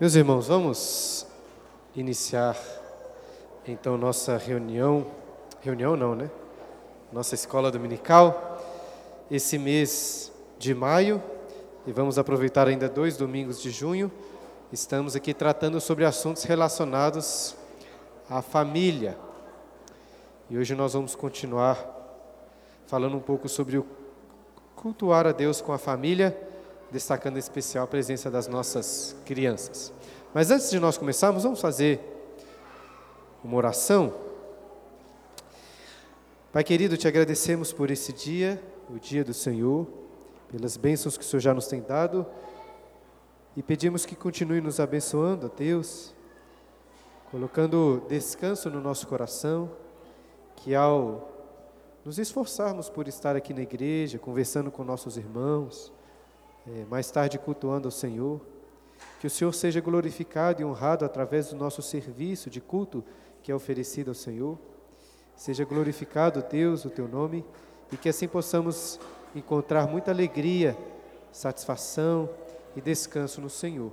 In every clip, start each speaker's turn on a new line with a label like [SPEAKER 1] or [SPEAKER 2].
[SPEAKER 1] Meus irmãos, vamos iniciar então nossa reunião, reunião não, né? Nossa escola dominical, esse mês de maio, e vamos aproveitar ainda dois domingos de junho. Estamos aqui tratando sobre assuntos relacionados à família. E hoje nós vamos continuar falando um pouco sobre o cultuar a Deus com a família destacando em especial a presença das nossas crianças. Mas antes de nós começarmos, vamos fazer uma oração. Pai querido, te agradecemos por esse dia, o dia do Senhor, pelas bênçãos que o Senhor já nos tem dado e pedimos que continue nos abençoando, ó Deus, colocando descanso no nosso coração, que ao nos esforçarmos por estar aqui na igreja, conversando com nossos irmãos, é, mais tarde cultuando ao Senhor. Que o Senhor seja glorificado e honrado através do nosso serviço de culto que é oferecido ao Senhor. Seja glorificado, Deus, o teu nome, e que assim possamos encontrar muita alegria, satisfação e descanso no Senhor.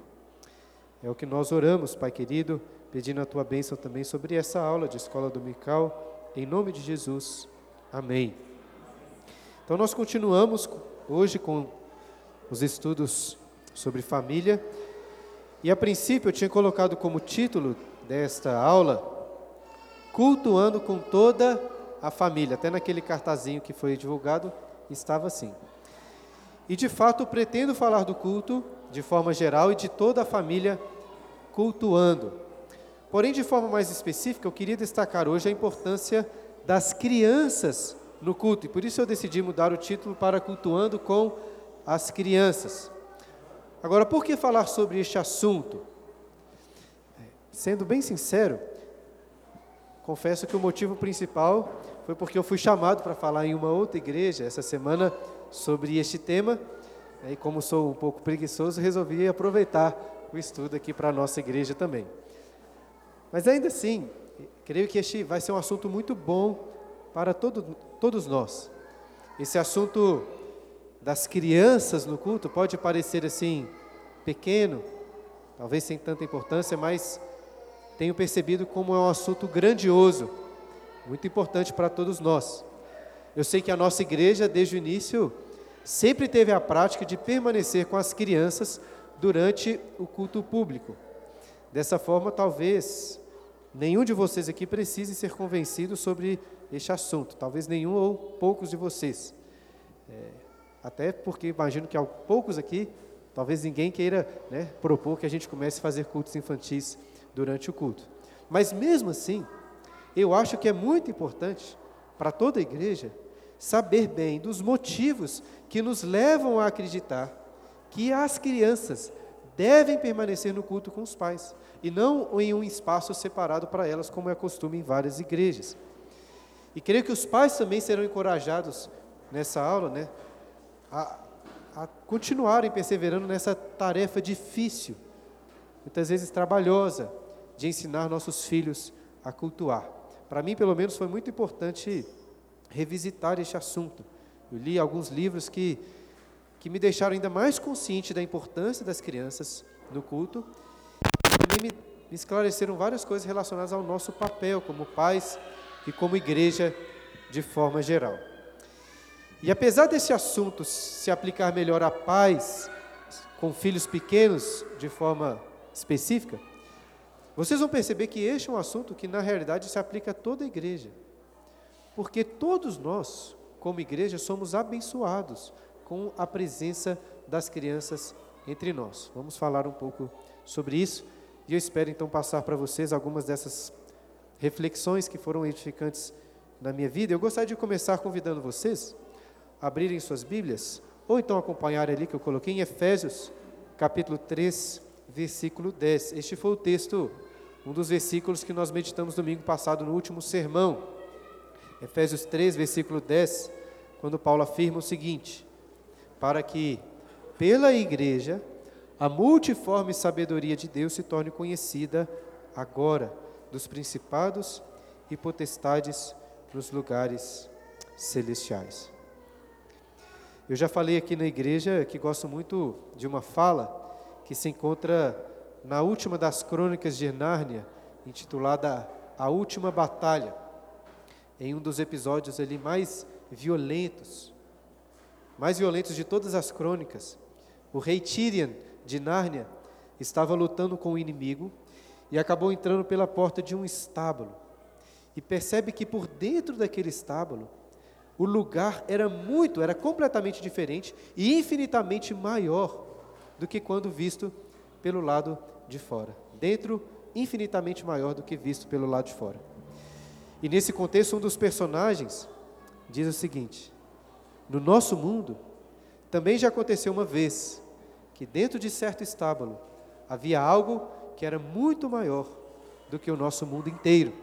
[SPEAKER 1] É o que nós oramos, Pai querido, pedindo a tua bênção também sobre essa aula de escola dominical, em nome de Jesus. Amém. Então nós continuamos hoje com os estudos sobre família. E a princípio eu tinha colocado como título desta aula Cultuando com toda a família. Até naquele cartazinho que foi divulgado estava assim. E de fato pretendo falar do culto de forma geral e de toda a família cultuando. Porém, de forma mais específica, eu queria destacar hoje a importância das crianças no culto. E por isso eu decidi mudar o título para Cultuando com as crianças. Agora, por que falar sobre este assunto? Sendo bem sincero, confesso que o motivo principal foi porque eu fui chamado para falar em uma outra igreja essa semana sobre este tema. E como sou um pouco preguiçoso, resolvi aproveitar o estudo aqui para a nossa igreja também. Mas ainda assim, creio que este vai ser um assunto muito bom para todo, todos nós. Esse assunto das crianças no culto pode parecer assim pequeno, talvez sem tanta importância, mas tenho percebido como é um assunto grandioso, muito importante para todos nós. Eu sei que a nossa igreja, desde o início, sempre teve a prática de permanecer com as crianças durante o culto público. Dessa forma, talvez nenhum de vocês aqui precise ser convencido sobre este assunto, talvez nenhum ou poucos de vocês. É, até porque imagino que há poucos aqui, talvez ninguém queira né, propor que a gente comece a fazer cultos infantis durante o culto. Mas mesmo assim, eu acho que é muito importante para toda a igreja saber bem dos motivos que nos levam a acreditar que as crianças devem permanecer no culto com os pais e não em um espaço separado para elas, como é costume em várias igrejas. E creio que os pais também serão encorajados nessa aula, né, a, a continuarem perseverando nessa tarefa difícil, muitas vezes trabalhosa, de ensinar nossos filhos a cultuar. Para mim, pelo menos, foi muito importante revisitar este assunto. Eu li alguns livros que, que me deixaram ainda mais consciente da importância das crianças no culto e também me, me esclareceram várias coisas relacionadas ao nosso papel como pais e como igreja de forma geral. E apesar desse assunto se aplicar melhor a pais com filhos pequenos de forma específica, vocês vão perceber que este é um assunto que na realidade se aplica a toda a igreja. Porque todos nós, como igreja, somos abençoados com a presença das crianças entre nós. Vamos falar um pouco sobre isso e eu espero então passar para vocês algumas dessas reflexões que foram edificantes na minha vida. Eu gostaria de começar convidando vocês abrirem suas Bíblias, ou então acompanharem ali que eu coloquei em Efésios, capítulo 3, versículo 10. Este foi o texto, um dos versículos que nós meditamos domingo passado no último sermão. Efésios 3, versículo 10, quando Paulo afirma o seguinte: Para que pela igreja a multiforme sabedoria de Deus se torne conhecida agora dos principados e potestades nos lugares celestiais. Eu já falei aqui na igreja que gosto muito de uma fala que se encontra na última das crônicas de Nárnia, intitulada A Última Batalha, em um dos episódios ali mais violentos, mais violentos de todas as crônicas. O rei Tirian de Nárnia estava lutando com o inimigo e acabou entrando pela porta de um estábulo. E percebe que por dentro daquele estábulo, o lugar era muito, era completamente diferente e infinitamente maior do que quando visto pelo lado de fora. Dentro, infinitamente maior do que visto pelo lado de fora. E nesse contexto, um dos personagens diz o seguinte: No nosso mundo, também já aconteceu uma vez que dentro de certo estábulo havia algo que era muito maior do que o nosso mundo inteiro.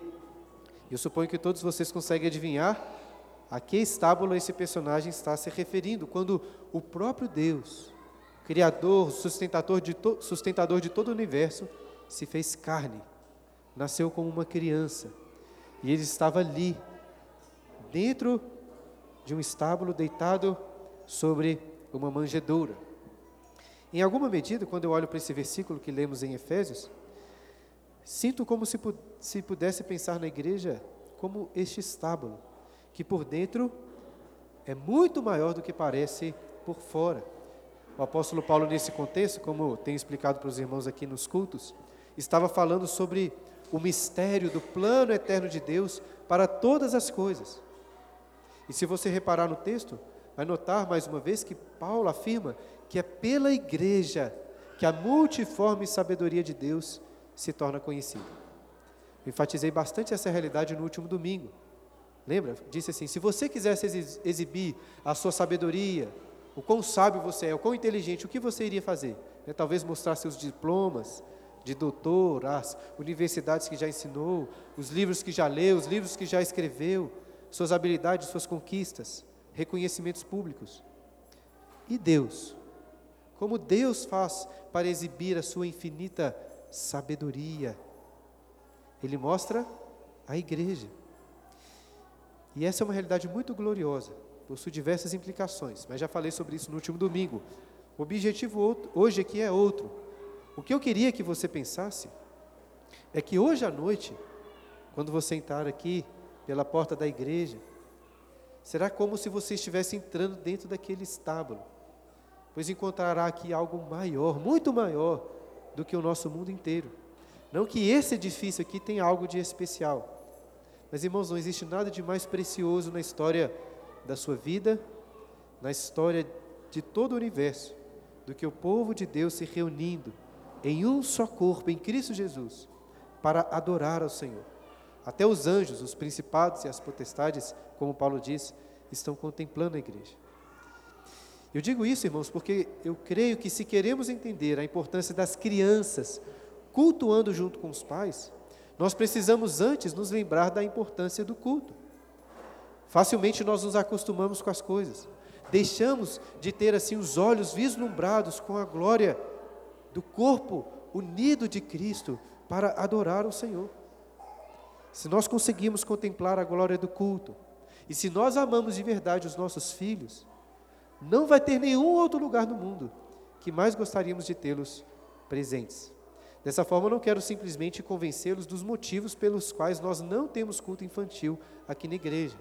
[SPEAKER 1] Eu suponho que todos vocês conseguem adivinhar a que estábulo esse personagem está se referindo, quando o próprio Deus, Criador, sustentador de, to, sustentador de todo o universo, se fez carne, nasceu como uma criança, e ele estava ali, dentro de um estábulo, deitado sobre uma manjedoura. Em alguma medida, quando eu olho para esse versículo que lemos em Efésios, sinto como se, se pudesse pensar na igreja como este estábulo, que por dentro é muito maior do que parece por fora. O apóstolo Paulo, nesse contexto, como tenho explicado para os irmãos aqui nos cultos, estava falando sobre o mistério do plano eterno de Deus para todas as coisas. E se você reparar no texto, vai notar mais uma vez que Paulo afirma que é pela igreja que a multiforme sabedoria de Deus se torna conhecida. Enfatizei bastante essa realidade no último domingo. Lembra? Disse assim: se você quisesse exibir a sua sabedoria, o quão sábio você é, o quão inteligente, o que você iria fazer? É, talvez mostrar seus diplomas de doutor, as universidades que já ensinou, os livros que já leu, os livros que já escreveu, suas habilidades, suas conquistas, reconhecimentos públicos. E Deus? Como Deus faz para exibir a sua infinita sabedoria? Ele mostra a igreja. E essa é uma realidade muito gloriosa possui diversas implicações, mas já falei sobre isso no último domingo. O objetivo hoje aqui é outro. O que eu queria que você pensasse é que hoje à noite, quando você entrar aqui pela porta da igreja, será como se você estivesse entrando dentro daquele estábulo, pois encontrará aqui algo maior, muito maior do que o nosso mundo inteiro. Não que esse edifício aqui tenha algo de especial, mas irmãos, não existe nada de mais precioso na história da sua vida, na história de todo o universo, do que o povo de Deus se reunindo em um só corpo, em Cristo Jesus, para adorar ao Senhor. Até os anjos, os principados e as potestades, como Paulo diz, estão contemplando a igreja. Eu digo isso, irmãos, porque eu creio que se queremos entender a importância das crianças cultuando junto com os pais, nós precisamos antes nos lembrar da importância do culto. Facilmente nós nos acostumamos com as coisas. Deixamos de ter assim os olhos vislumbrados com a glória do corpo unido de Cristo para adorar o Senhor. Se nós conseguimos contemplar a glória do culto, e se nós amamos de verdade os nossos filhos, não vai ter nenhum outro lugar no mundo que mais gostaríamos de tê-los presentes. Dessa forma, não quero simplesmente convencê-los dos motivos pelos quais nós não temos culto infantil aqui na igreja.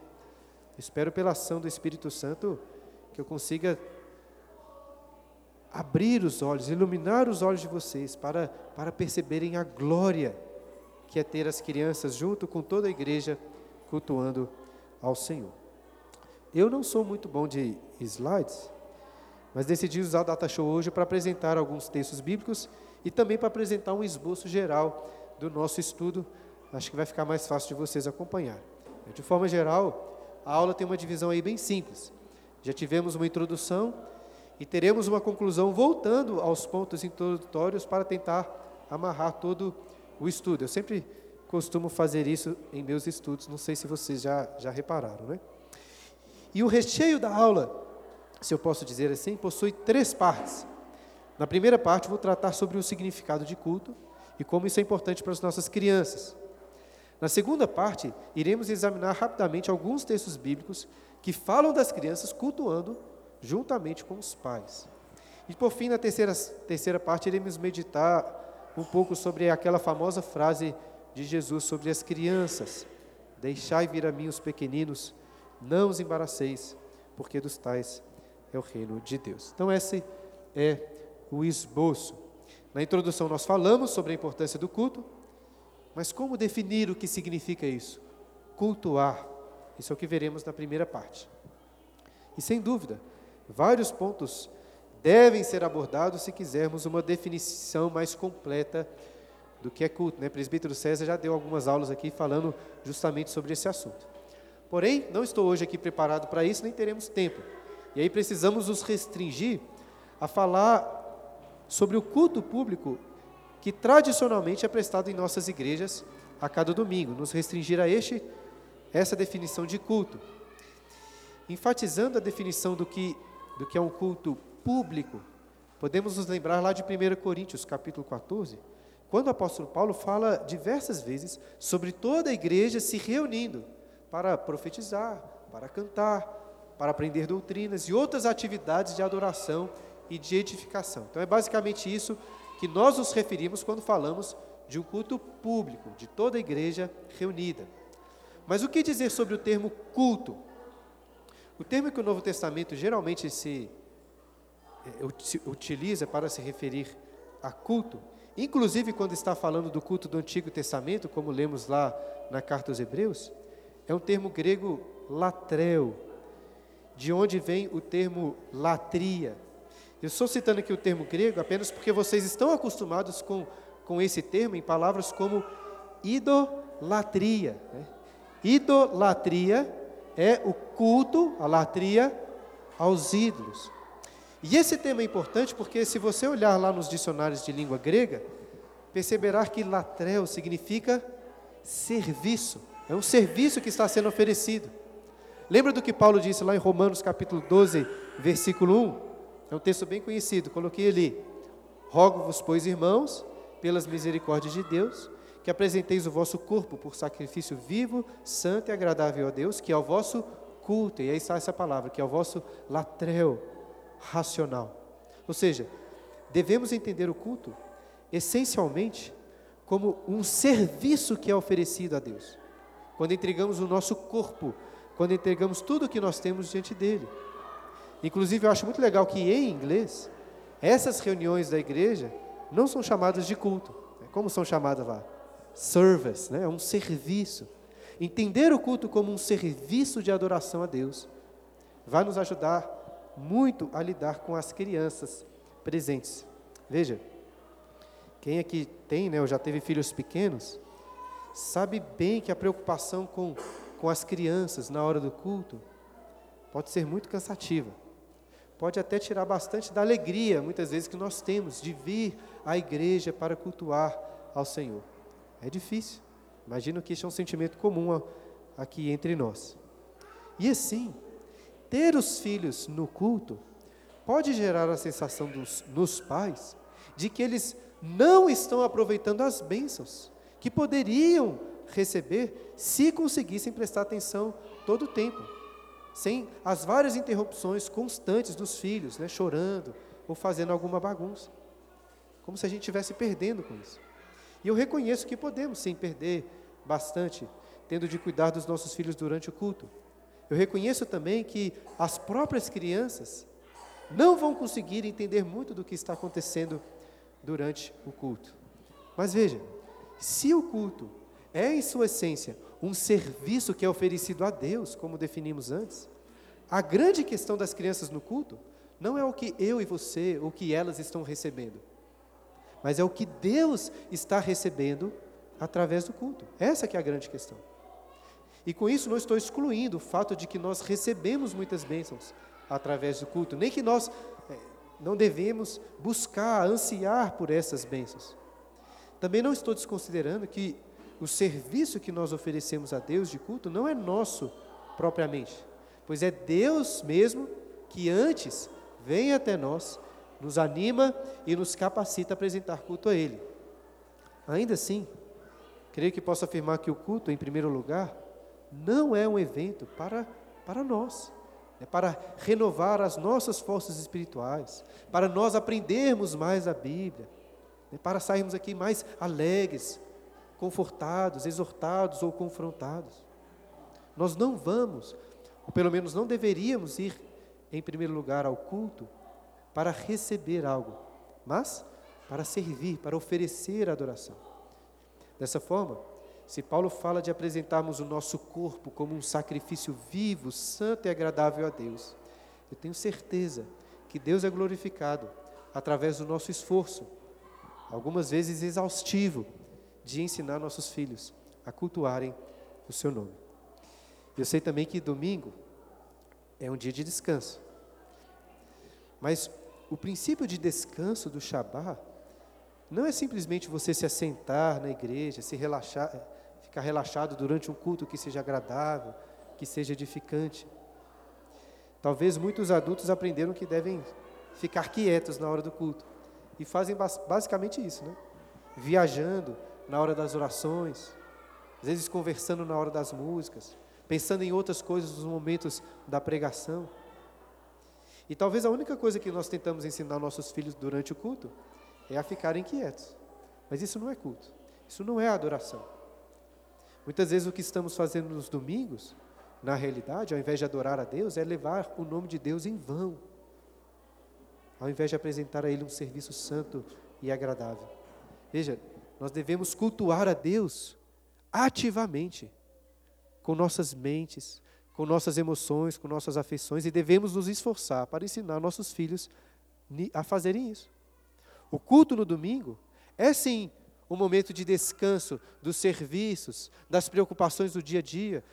[SPEAKER 1] Espero pela ação do Espírito Santo que eu consiga abrir os olhos, iluminar os olhos de vocês para, para perceberem a glória que é ter as crianças junto com toda a igreja cultuando ao Senhor. Eu não sou muito bom de slides, mas decidi usar o Data Show hoje para apresentar alguns textos bíblicos e também para apresentar um esboço geral do nosso estudo. Acho que vai ficar mais fácil de vocês acompanhar. De forma geral, a aula tem uma divisão aí bem simples. Já tivemos uma introdução e teremos uma conclusão voltando aos pontos introdutórios para tentar amarrar todo o estudo. Eu sempre costumo fazer isso em meus estudos, não sei se vocês já, já repararam, né? E o recheio da aula, se eu posso dizer assim, possui três partes. Na primeira parte, vou tratar sobre o significado de culto e como isso é importante para as nossas crianças. Na segunda parte, iremos examinar rapidamente alguns textos bíblicos que falam das crianças cultuando juntamente com os pais. E por fim, na terceira, terceira parte, iremos meditar um pouco sobre aquela famosa frase de Jesus sobre as crianças: Deixai vir a mim os pequeninos, não os embaraceis, porque dos tais é o reino de Deus. Então, esse é o esboço. Na introdução, nós falamos sobre a importância do culto, mas como definir o que significa isso? Cultuar. Isso é o que veremos na primeira parte. E sem dúvida, vários pontos devem ser abordados se quisermos uma definição mais completa do que é culto. Né? O presbítero César já deu algumas aulas aqui falando justamente sobre esse assunto. Porém, não estou hoje aqui preparado para isso, nem teremos tempo. E aí precisamos nos restringir a falar sobre o culto público que tradicionalmente é prestado em nossas igrejas a cada domingo, nos restringir a este essa definição de culto. Enfatizando a definição do que do que é um culto público, podemos nos lembrar lá de 1 Coríntios, capítulo 14, quando o apóstolo Paulo fala diversas vezes sobre toda a igreja se reunindo para profetizar, para cantar, para aprender doutrinas e outras atividades de adoração e de edificação. Então é basicamente isso que nós nos referimos quando falamos de um culto público, de toda a igreja reunida. Mas o que dizer sobre o termo culto? O termo que o Novo Testamento geralmente se é, utiliza para se referir a culto, inclusive quando está falando do culto do Antigo Testamento, como lemos lá na carta aos Hebreus, é um termo grego latreu, de onde vem o termo latria. Eu estou citando aqui o termo grego apenas porque vocês estão acostumados com, com esse termo em palavras como idolatria. Né? Idolatria é o culto, a latria, aos ídolos. E esse tema é importante porque, se você olhar lá nos dicionários de língua grega, perceberá que latreu significa serviço. É um serviço que está sendo oferecido. Lembra do que Paulo disse lá em Romanos capítulo 12, versículo 1? É um texto bem conhecido, coloquei ali. Rogo-vos, pois, irmãos, pelas misericórdias de Deus, que apresenteis o vosso corpo por sacrifício vivo, santo e agradável a Deus, que é o vosso culto, e aí está essa palavra, que é o vosso latreu racional. Ou seja, devemos entender o culto essencialmente como um serviço que é oferecido a Deus. Quando entregamos o nosso corpo quando entregamos tudo o que nós temos diante dele. Inclusive, eu acho muito legal que em inglês, essas reuniões da igreja não são chamadas de culto. Né? Como são chamadas lá? Service, né? é um serviço. Entender o culto como um serviço de adoração a Deus vai nos ajudar muito a lidar com as crianças presentes. Veja, quem aqui tem, né, ou já teve filhos pequenos, sabe bem que a preocupação com com as crianças na hora do culto pode ser muito cansativa. Pode até tirar bastante da alegria, muitas vezes, que nós temos de vir à igreja para cultuar ao Senhor. É difícil. Imagino que isso é um sentimento comum aqui entre nós. E assim, ter os filhos no culto pode gerar a sensação dos, nos pais de que eles não estão aproveitando as bênçãos que poderiam receber se conseguissem prestar atenção todo o tempo, sem as várias interrupções constantes dos filhos, né, chorando ou fazendo alguma bagunça. Como se a gente estivesse perdendo com isso. E eu reconheço que podemos sim perder bastante, tendo de cuidar dos nossos filhos durante o culto. Eu reconheço também que as próprias crianças não vão conseguir entender muito do que está acontecendo durante o culto. Mas veja, se o culto é, em sua essência, um serviço que é oferecido a Deus, como definimos antes. A grande questão das crianças no culto não é o que eu e você, o que elas estão recebendo, mas é o que Deus está recebendo através do culto. Essa que é a grande questão. E com isso não estou excluindo o fato de que nós recebemos muitas bênçãos através do culto, nem que nós é, não devemos buscar, ansiar por essas bênçãos. Também não estou desconsiderando que o serviço que nós oferecemos a Deus de culto não é nosso propriamente, pois é Deus mesmo que antes vem até nós, nos anima e nos capacita a apresentar culto a Ele. Ainda assim, creio que posso afirmar que o culto, em primeiro lugar, não é um evento para, para nós, é para renovar as nossas forças espirituais, para nós aprendermos mais a Bíblia, né, para sairmos aqui mais alegres, confortados, exortados ou confrontados. Nós não vamos, ou pelo menos não deveríamos ir, em primeiro lugar, ao culto para receber algo, mas para servir, para oferecer adoração. Dessa forma, se Paulo fala de apresentarmos o nosso corpo como um sacrifício vivo, santo e agradável a Deus, eu tenho certeza que Deus é glorificado através do nosso esforço, algumas vezes exaustivo, de ensinar nossos filhos a cultuarem o seu nome. Eu sei também que domingo é um dia de descanso. Mas o princípio de descanso do Shabat não é simplesmente você se assentar na igreja, se relaxar, ficar relaxado durante um culto que seja agradável, que seja edificante. Talvez muitos adultos aprenderam que devem ficar quietos na hora do culto e fazem basicamente isso, né? Viajando na hora das orações, às vezes conversando na hora das músicas, pensando em outras coisas nos momentos da pregação. E talvez a única coisa que nós tentamos ensinar nossos filhos durante o culto é a ficarem quietos. Mas isso não é culto, isso não é adoração. Muitas vezes o que estamos fazendo nos domingos, na realidade, ao invés de adorar a Deus, é levar o nome de Deus em vão, ao invés de apresentar a Ele um serviço santo e agradável. Veja, nós devemos cultuar a Deus ativamente, com nossas mentes, com nossas emoções, com nossas afeições, e devemos nos esforçar para ensinar nossos filhos a fazerem isso. O culto no domingo é sim um momento de descanso dos serviços, das preocupações do dia a dia,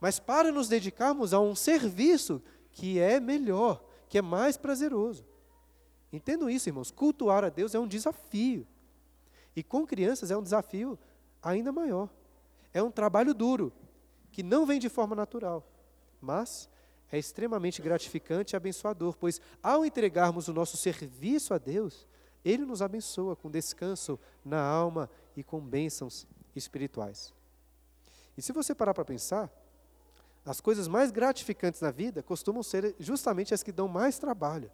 [SPEAKER 1] mas para nos dedicarmos a um serviço que é melhor, que é mais prazeroso. Entendam isso, irmãos. Cultuar a Deus é um desafio. E com crianças é um desafio ainda maior. É um trabalho duro, que não vem de forma natural, mas é extremamente gratificante e abençoador, pois ao entregarmos o nosso serviço a Deus, Ele nos abençoa com descanso na alma e com bênçãos espirituais. E se você parar para pensar, as coisas mais gratificantes na vida costumam ser justamente as que dão mais trabalho.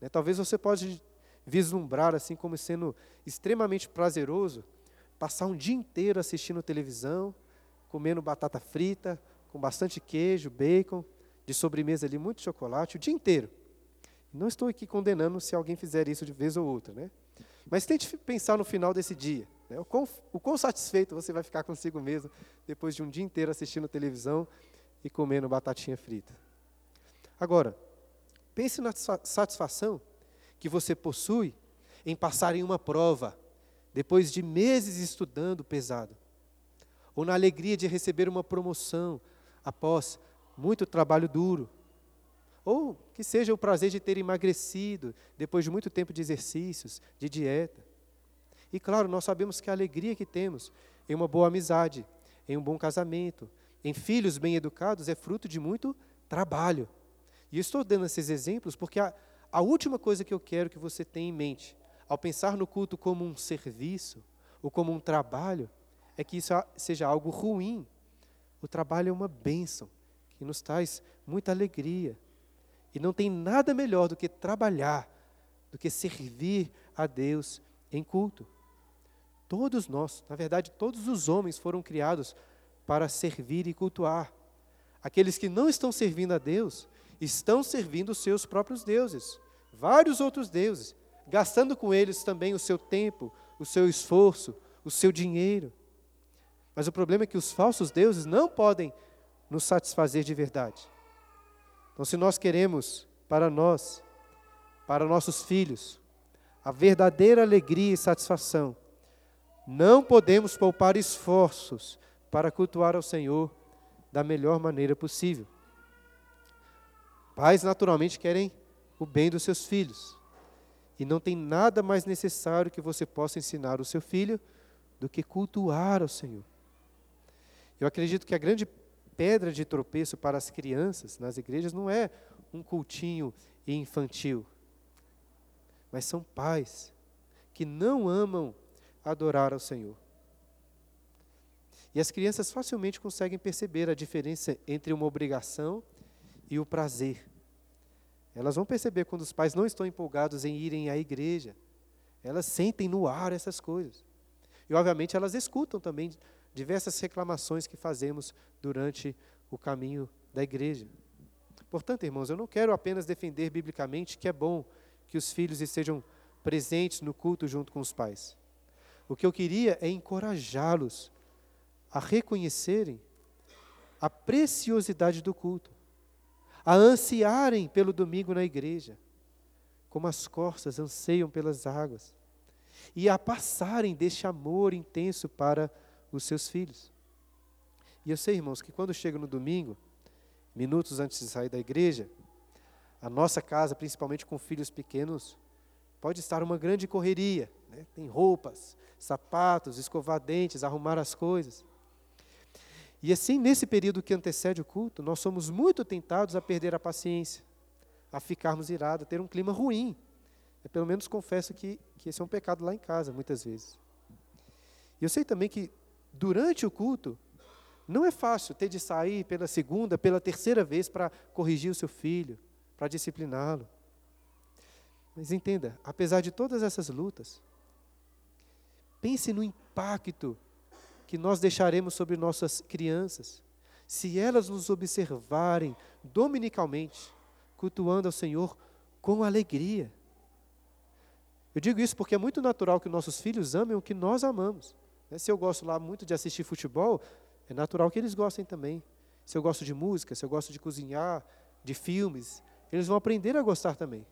[SPEAKER 1] Né? Talvez você pode vislumbrar assim como sendo extremamente prazeroso passar um dia inteiro assistindo televisão, comendo batata frita, com bastante queijo, bacon, de sobremesa ali, muito chocolate, o dia inteiro. Não estou aqui condenando se alguém fizer isso de vez ou outra, né? Mas tente pensar no final desse dia. Né? O, quão, o quão satisfeito você vai ficar consigo mesmo depois de um dia inteiro assistindo televisão e comendo batatinha frita. Agora, pense na satisfação que você possui em passar em uma prova, depois de meses estudando pesado, ou na alegria de receber uma promoção após muito trabalho duro, ou que seja o prazer de ter emagrecido depois de muito tempo de exercícios, de dieta. E claro, nós sabemos que a alegria que temos em uma boa amizade, em um bom casamento, em filhos bem educados é fruto de muito trabalho. E eu estou dando esses exemplos porque a, a última coisa que eu quero que você tenha em mente, ao pensar no culto como um serviço, ou como um trabalho, é que isso seja algo ruim. O trabalho é uma bênção, que nos traz muita alegria. E não tem nada melhor do que trabalhar, do que servir a Deus em culto. Todos nós, na verdade, todos os homens foram criados para servir e cultuar. Aqueles que não estão servindo a Deus, estão servindo os seus próprios deuses vários outros deuses, gastando com eles também o seu tempo, o seu esforço, o seu dinheiro. Mas o problema é que os falsos deuses não podem nos satisfazer de verdade. Então, se nós queremos para nós, para nossos filhos, a verdadeira alegria e satisfação, não podemos poupar esforços para cultuar ao Senhor da melhor maneira possível. Pais naturalmente querem o bem dos seus filhos. E não tem nada mais necessário que você possa ensinar o seu filho do que cultuar ao Senhor. Eu acredito que a grande pedra de tropeço para as crianças nas igrejas não é um cultinho infantil, mas são pais que não amam adorar ao Senhor. E as crianças facilmente conseguem perceber a diferença entre uma obrigação e o prazer. Elas vão perceber quando os pais não estão empolgados em irem à igreja. Elas sentem no ar essas coisas. E, obviamente, elas escutam também diversas reclamações que fazemos durante o caminho da igreja. Portanto, irmãos, eu não quero apenas defender biblicamente que é bom que os filhos estejam presentes no culto junto com os pais. O que eu queria é encorajá-los a reconhecerem a preciosidade do culto, a ansiarem pelo domingo na igreja, como as corças anseiam pelas águas, e a passarem deste amor intenso para os seus filhos. E eu sei, irmãos, que quando chega no domingo, minutos antes de sair da igreja, a nossa casa, principalmente com filhos pequenos, pode estar uma grande correria. Né? Tem roupas, sapatos, escovar dentes, arrumar as coisas. E assim, nesse período que antecede o culto, nós somos muito tentados a perder a paciência, a ficarmos irados, a ter um clima ruim. Eu, pelo menos confesso que, que esse é um pecado lá em casa, muitas vezes. E eu sei também que, durante o culto, não é fácil ter de sair pela segunda, pela terceira vez para corrigir o seu filho, para discipliná-lo. Mas entenda, apesar de todas essas lutas, pense no impacto que nós deixaremos sobre nossas crianças, se elas nos observarem dominicalmente, cultuando ao Senhor com alegria. Eu digo isso porque é muito natural que nossos filhos amem o que nós amamos. Né? Se eu gosto lá muito de assistir futebol, é natural que eles gostem também. Se eu gosto de música, se eu gosto de cozinhar, de filmes, eles vão aprender a gostar também.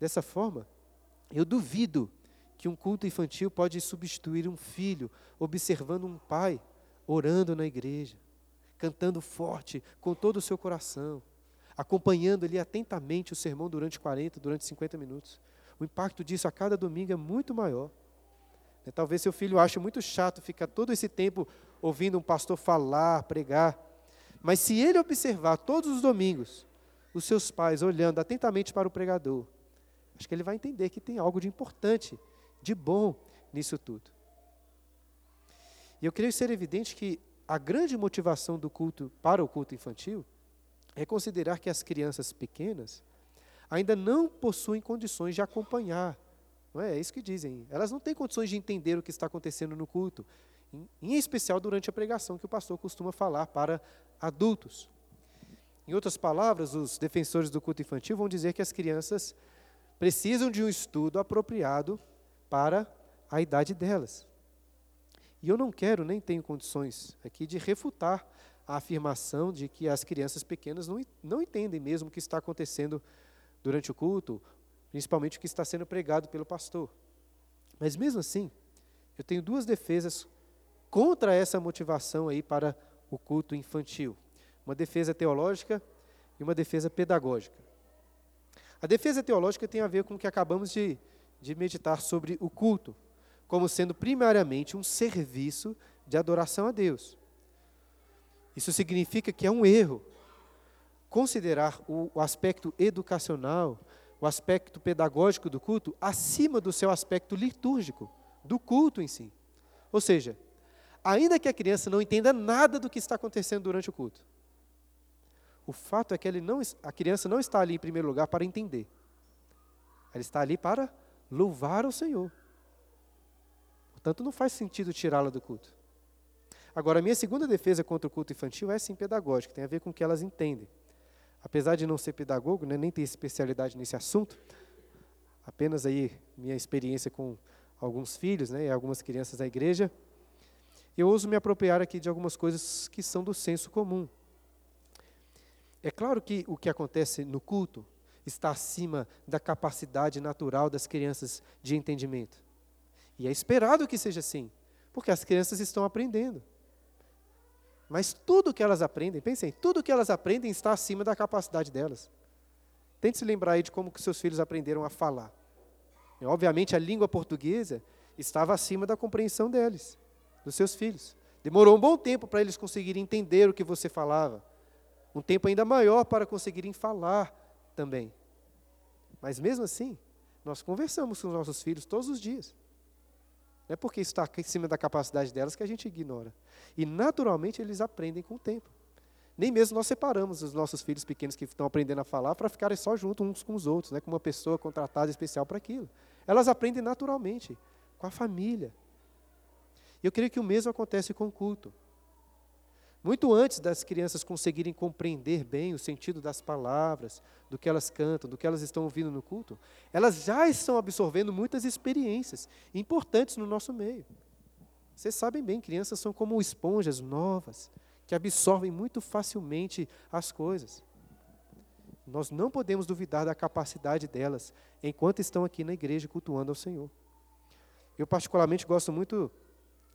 [SPEAKER 1] Dessa forma, eu duvido que um culto infantil pode substituir um filho observando um pai orando na igreja, cantando forte com todo o seu coração, acompanhando ali atentamente o sermão durante 40, durante 50 minutos. O impacto disso a cada domingo é muito maior. Né, talvez seu filho ache muito chato ficar todo esse tempo ouvindo um pastor falar, pregar. Mas se ele observar todos os domingos os seus pais olhando atentamente para o pregador, acho que ele vai entender que tem algo de importante de bom nisso tudo. E eu creio ser evidente que a grande motivação do culto para o culto infantil é considerar que as crianças pequenas ainda não possuem condições de acompanhar. Não é? é isso que dizem. Elas não têm condições de entender o que está acontecendo no culto, em, em especial durante a pregação que o pastor costuma falar para adultos. Em outras palavras, os defensores do culto infantil vão dizer que as crianças precisam de um estudo apropriado para a idade delas. E eu não quero, nem tenho condições aqui de refutar a afirmação de que as crianças pequenas não, não entendem mesmo o que está acontecendo durante o culto, principalmente o que está sendo pregado pelo pastor. Mas mesmo assim, eu tenho duas defesas contra essa motivação aí para o culto infantil. Uma defesa teológica e uma defesa pedagógica. A defesa teológica tem a ver com o que acabamos de de meditar sobre o culto, como sendo primariamente um serviço de adoração a Deus. Isso significa que é um erro considerar o, aspecto educacional, o aspecto pedagógico do culto, acima do seu aspecto litúrgico, do culto em si. Ou seja, ainda que a criança não entenda nada do que está acontecendo durante o culto, o fato é que não, a criança não está ali em primeiro lugar para entender. Ela está ali para louvar ao Senhor. Portanto, não faz sentido tirá-la do culto. Agora, a minha segunda defesa contra o culto infantil é sim pedagógica, tem a ver com o que elas entendem. Apesar de não ser pedagogo, né, nem ter especialidade nesse assunto, apenas aí minha experiência com alguns filhos né, e algumas crianças da igreja, eu ouso me apropriar aqui de algumas coisas que são do senso comum. É claro que o que acontece no culto está acima da capacidade natural das crianças de entendimento. E é esperado que seja assim, porque as crianças estão aprendendo. Mas tudo que elas aprendem, pensem, tudo que elas aprendem está acima da capacidade delas. Tente se lembrar aí de como que seus filhos aprenderam a falar. E, obviamente, a língua portuguesa estava acima da compreensão deles, dos seus filhos. Demorou um bom tempo para eles conseguirem entender o que você falava. Um tempo ainda maior para conseguirem falar também. Mas mesmo assim, nós conversamos com os nossos filhos todos os dias. Não é porque está em cima da capacidade delas que a gente ignora. E naturalmente eles aprendem com o tempo. Nem mesmo nós separamos os nossos filhos pequenos que estão aprendendo a falar para ficarem só juntos uns com os outros, né, com uma pessoa contratada especial para aquilo. Elas aprendem naturalmente, com a família. E eu creio que o mesmo acontece com o culto. Muito antes das crianças conseguirem compreender bem o sentido das palavras, do que elas cantam, do que elas estão ouvindo no culto, elas já estão absorvendo muitas experiências importantes no nosso meio. Vocês sabem bem, crianças são como esponjas novas, que absorvem muito facilmente as coisas. Nós não podemos duvidar da capacidade delas enquanto estão aqui na igreja cultuando ao Senhor. Eu, particularmente, gosto muito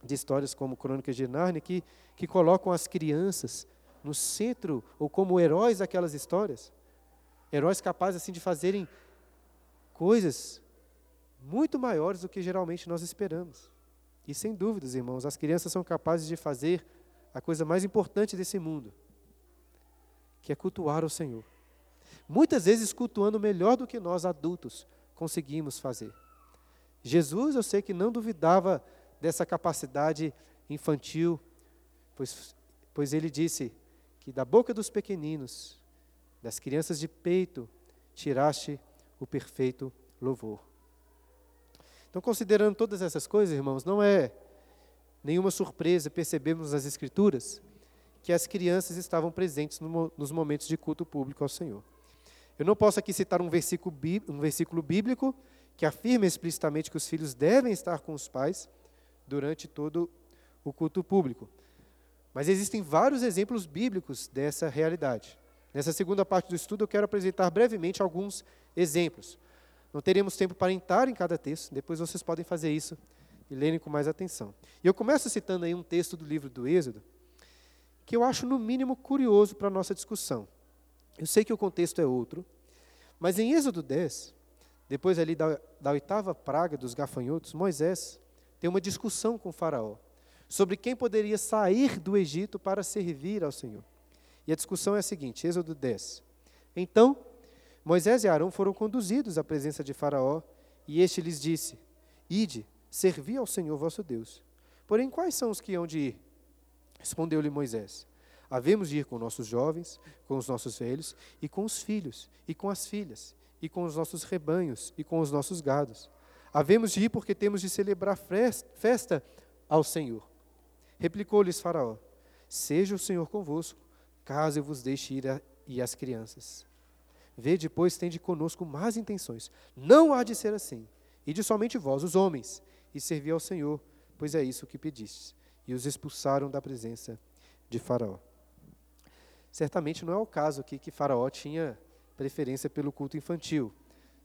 [SPEAKER 1] de histórias como Crônicas de Nárnia, que, que colocam as crianças no centro ou como heróis daquelas histórias. Heróis capazes assim de fazerem coisas muito maiores do que geralmente nós esperamos. E sem dúvidas, irmãos, as crianças são capazes de fazer a coisa mais importante desse mundo, que é cultuar o Senhor. Muitas vezes cultuando melhor do que nós adultos conseguimos fazer. Jesus, eu sei que não duvidava dessa capacidade infantil, pois, pois ele disse que da boca dos pequeninos, das crianças de peito, tiraste o perfeito louvor. Então, considerando todas essas coisas, irmãos, não é nenhuma surpresa percebemos nas Escrituras que as crianças estavam presentes no, nos momentos de culto público ao Senhor. Eu não posso aqui citar um versículo, um versículo bíblico que afirma explicitamente que os filhos devem estar com os pais durante todo o culto público. Mas existem vários exemplos bíblicos dessa realidade. Nessa segunda parte do estudo, eu quero apresentar brevemente alguns exemplos. Não teremos tempo para entrar em cada texto, depois vocês podem fazer isso e lerem com mais atenção. E eu começo citando aí um texto do livro do Êxodo, que eu acho no mínimo curioso para a nossa discussão. Eu sei que o contexto é outro, mas em Êxodo 10, depois ali da, da oitava praga dos gafanhotos, Moisés tem uma discussão com Faraó sobre quem poderia sair do Egito para servir ao Senhor. E a discussão é a seguinte, Êxodo 10. Então, Moisés e Arão foram conduzidos à presença de Faraó, e este lhes disse: Ide, servi ao Senhor vosso Deus. Porém, quais são os que hão de ir? Respondeu-lhe Moisés: Havemos de ir com nossos jovens, com os nossos velhos, e com os filhos, e com as filhas, e com os nossos rebanhos, e com os nossos gados. Havemos de ir porque temos de celebrar festa ao Senhor. Replicou-lhes Faraó: Seja o Senhor convosco, caso eu vos deixe ir a, e as crianças. Vede, pois, tende conosco más intenções. Não há de ser assim. E de somente vós, os homens, e servi ao Senhor, pois é isso que pedistes. E os expulsaram da presença de Faraó. Certamente não é o caso aqui que Faraó tinha preferência pelo culto infantil.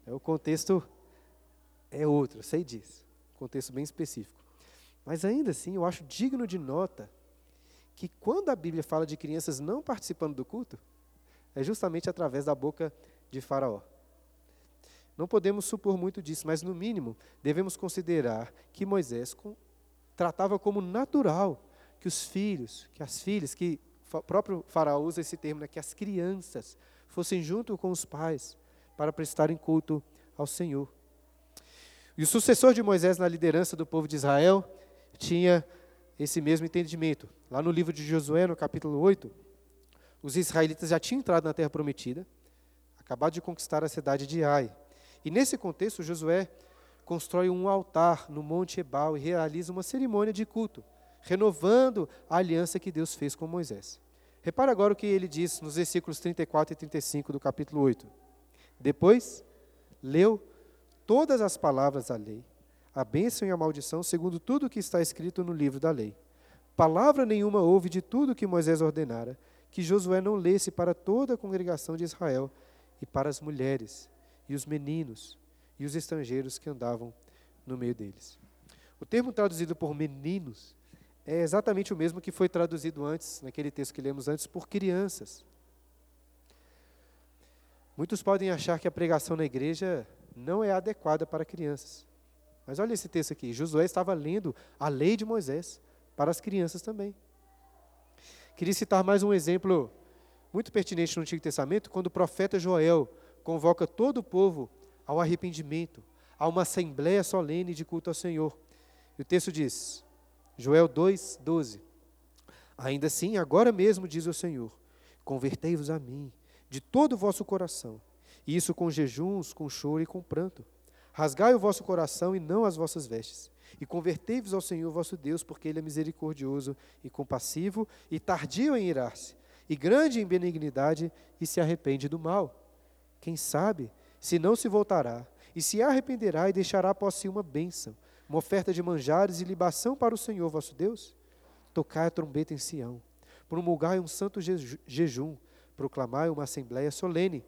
[SPEAKER 1] É, o contexto é outro, sei disso. Contexto bem específico. Mas ainda assim, eu acho digno de nota que quando a Bíblia fala de crianças não participando do culto, é justamente através da boca de Faraó. Não podemos supor muito disso, mas no mínimo devemos considerar que Moisés tratava como natural que os filhos, que as filhas, que o próprio Faraó usa esse termo, né, que as crianças fossem junto com os pais para prestarem culto ao Senhor. E o sucessor de Moisés na liderança do povo de Israel tinha esse mesmo entendimento. Lá no livro de Josué, no capítulo 8, os israelitas já tinham entrado na terra prometida, acabado de conquistar a cidade de Ai. E nesse contexto, Josué constrói um altar no Monte Ebal e realiza uma cerimônia de culto, renovando a aliança que Deus fez com Moisés. Repara agora o que ele diz nos versículos 34 e 35 do capítulo 8. Depois, leu todas as palavras da lei, a bênção e a maldição, segundo tudo o que está escrito no livro da lei. Palavra nenhuma houve de tudo que Moisés ordenara, que Josué não lesse para toda a congregação de Israel e para as mulheres e os meninos e os estrangeiros que andavam no meio deles. O termo traduzido por meninos é exatamente o mesmo que foi traduzido antes, naquele texto que lemos antes, por crianças. Muitos podem achar que a pregação na igreja não é adequada para crianças. Mas olha esse texto aqui: Josué estava lendo a lei de Moisés para as crianças também. Queria citar mais um exemplo muito pertinente no Antigo Testamento, quando o profeta Joel convoca todo o povo ao arrependimento, a uma assembléia solene de culto ao Senhor. E o texto diz, Joel 2, 12: Ainda assim, agora mesmo, diz o Senhor, convertei-vos a mim, de todo o vosso coração, isso com jejuns, com choro e com pranto. Rasgai o vosso coração e não as vossas vestes. E convertei-vos ao Senhor vosso Deus, porque Ele é misericordioso e compassivo, e tardio em irar-se, e grande em benignidade, e se arrepende do mal. Quem sabe, se não se voltará, e se arrependerá e deixará após si uma bênção, uma oferta de manjares e libação para o Senhor vosso Deus? Tocai a trombeta em Sião, promulgai um santo jejum, proclamai uma assembléia solene,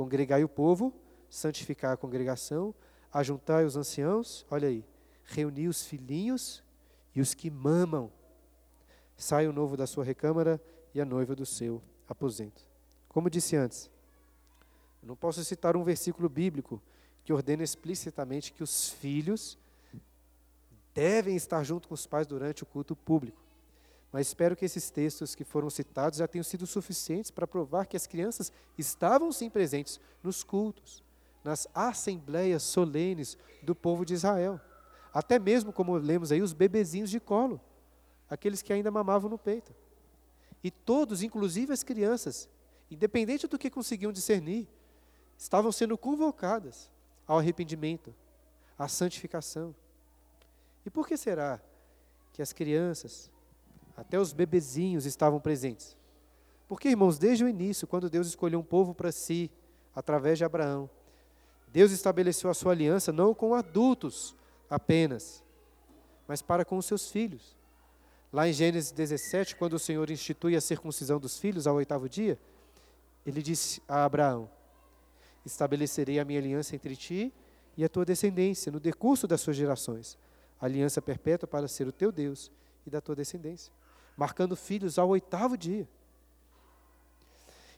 [SPEAKER 1] congregai o povo, santificai a congregação, ajuntai os anciãos, olha aí, reuni os filhinhos e os que mamam. Sai o novo da sua recâmara e a noiva do seu aposento. Como disse antes, não posso citar um versículo bíblico que ordena explicitamente que os filhos devem estar junto com os pais durante o culto público. Mas espero que esses textos que foram citados já tenham sido suficientes para provar que as crianças estavam sim presentes nos cultos, nas assembleias solenes do povo de Israel. Até mesmo, como lemos aí, os bebezinhos de colo, aqueles que ainda mamavam no peito. E todos, inclusive as crianças, independente do que conseguiam discernir, estavam sendo convocadas ao arrependimento, à santificação. E por que será que as crianças, até os bebezinhos, estavam presentes? Porque, irmãos, desde o início, quando Deus escolheu um povo para si, através de Abraão, Deus estabeleceu a sua aliança não com adultos apenas, mas para com os seus filhos. Lá em Gênesis 17, quando o Senhor institui a circuncisão dos filhos ao oitavo dia, ele disse a Abraão: Estabelecerei a minha aliança entre ti e a tua descendência no decurso das suas gerações, aliança perpétua para ser o teu Deus e da tua descendência, marcando filhos ao oitavo dia.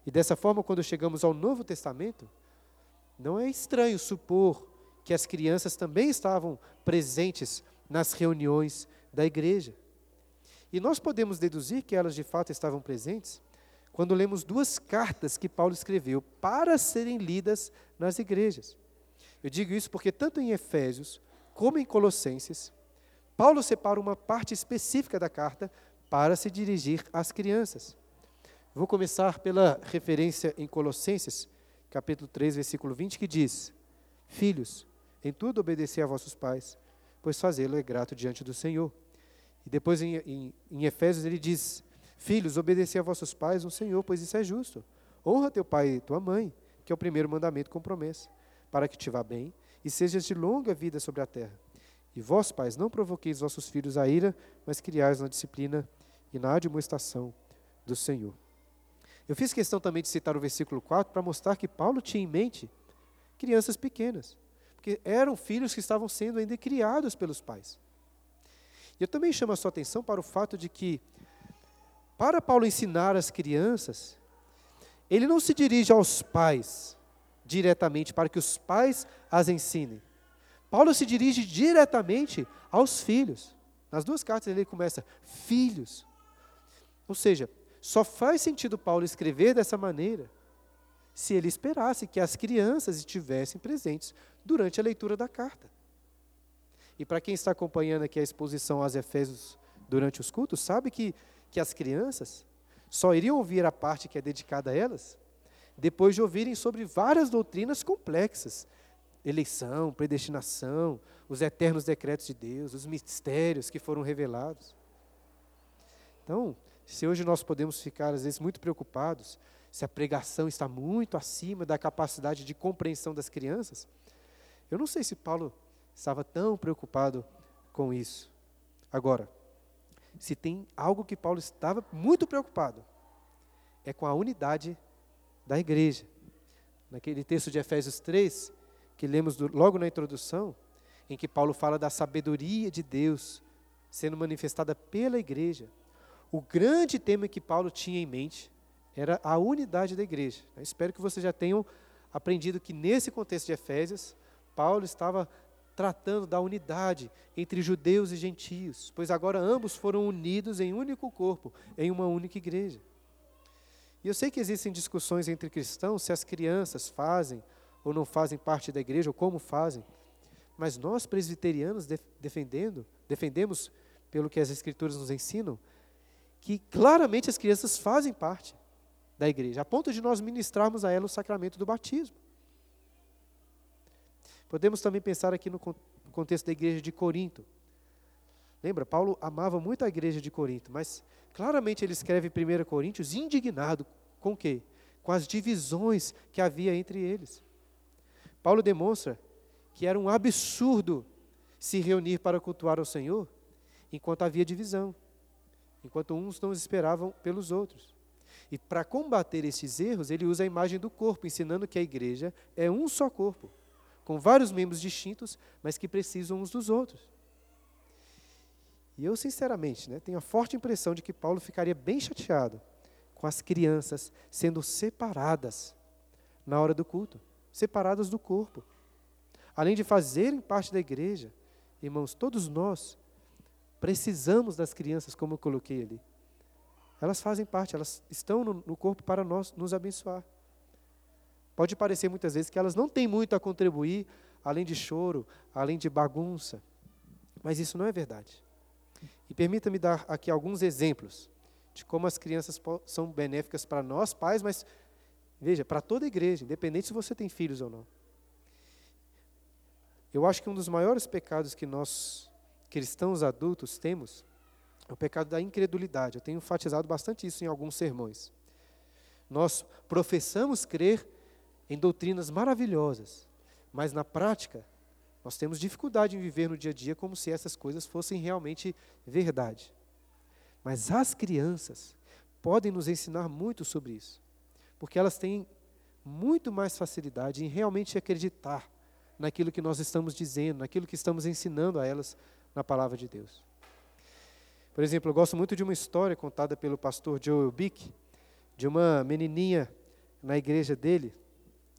[SPEAKER 1] E dessa forma, quando chegamos ao Novo Testamento, não é estranho supor que as crianças também estavam presentes nas reuniões da igreja. E nós podemos deduzir que elas de fato estavam presentes quando lemos duas cartas que Paulo escreveu para serem lidas nas igrejas. Eu digo isso porque tanto em Efésios como em Colossenses, Paulo separa uma parte específica da carta para se dirigir às crianças. Vou começar pela referência em Colossenses, capítulo 3, versículo 20, que diz: Filhos, em tudo obedecer a vossos pais, pois fazê-lo é grato diante do Senhor. E depois em, em, em Efésios ele diz: Filhos, obedecer a vossos pais no Senhor, pois isso é justo. Honra teu pai e tua mãe, que é o primeiro mandamento com promessa, para que te vá bem e sejas de longa vida sobre a terra. E vós, pais, não provoqueis vossos filhos a ira, mas criais na disciplina e na admoestação do Senhor. Eu fiz questão também de citar o versículo 4 para mostrar que Paulo tinha em mente crianças pequenas, porque eram filhos que estavam sendo ainda criados pelos pais. E eu também chamo a sua atenção para o fato de que, para Paulo ensinar as crianças, ele não se dirige aos pais diretamente para que os pais as ensinem. Paulo se dirige diretamente aos filhos. Nas duas cartas ele começa, filhos. Ou seja, só faz sentido Paulo escrever dessa maneira se ele esperasse que as crianças estivessem presentes durante a leitura da carta. E para quem está acompanhando aqui a exposição aos Efésios durante os cultos, sabe que, que as crianças só iriam ouvir a parte que é dedicada a elas depois de ouvirem sobre várias doutrinas complexas eleição, predestinação, os eternos decretos de Deus, os mistérios que foram revelados. Então, se hoje nós podemos ficar, às vezes, muito preocupados, se a pregação está muito acima da capacidade de compreensão das crianças, eu não sei se Paulo estava tão preocupado com isso. Agora, se tem algo que Paulo estava muito preocupado, é com a unidade da igreja. Naquele texto de Efésios 3, que lemos do, logo na introdução, em que Paulo fala da sabedoria de Deus sendo manifestada pela igreja. O grande tema que Paulo tinha em mente era a unidade da igreja. Eu espero que vocês já tenham aprendido que nesse contexto de Efésios, Paulo estava tratando da unidade entre judeus e gentios, pois agora ambos foram unidos em um único corpo, em uma única igreja. E eu sei que existem discussões entre cristãos se as crianças fazem ou não fazem parte da igreja, ou como fazem, mas nós presbiterianos defendendo, defendemos pelo que as escrituras nos ensinam, que claramente as crianças fazem parte da igreja, a ponto de nós ministrarmos a ela o sacramento do batismo. Podemos também pensar aqui no contexto da igreja de Corinto. Lembra, Paulo amava muito a igreja de Corinto, mas claramente ele escreve em 1 Coríntios indignado com o quê? Com as divisões que havia entre eles. Paulo demonstra que era um absurdo se reunir para cultuar ao Senhor enquanto havia divisão, enquanto uns não esperavam pelos outros. E para combater esses erros, ele usa a imagem do corpo, ensinando que a igreja é um só corpo, com vários membros distintos, mas que precisam uns dos outros. E eu, sinceramente, né, tenho a forte impressão de que Paulo ficaria bem chateado com as crianças sendo separadas na hora do culto separadas do corpo. Além de fazerem parte da igreja, irmãos, todos nós precisamos das crianças, como eu coloquei ali. Elas fazem parte, elas estão no, no corpo para nós nos abençoar. Pode parecer muitas vezes que elas não têm muito a contribuir, além de choro, além de bagunça, mas isso não é verdade. E permita-me dar aqui alguns exemplos de como as crianças são benéficas para nós, pais, mas veja, para toda a igreja, independente se você tem filhos ou não. Eu acho que um dos maiores pecados que nós, cristãos adultos, temos é o pecado da incredulidade. Eu tenho enfatizado bastante isso em alguns sermões. Nós professamos crer em doutrinas maravilhosas, mas na prática, nós temos dificuldade em viver no dia a dia como se essas coisas fossem realmente verdade. Mas as crianças podem nos ensinar muito sobre isso, porque elas têm muito mais facilidade em realmente acreditar naquilo que nós estamos dizendo, naquilo que estamos ensinando a elas na palavra de Deus. Por exemplo, eu gosto muito de uma história contada pelo pastor Joel Bick, de uma menininha na igreja dele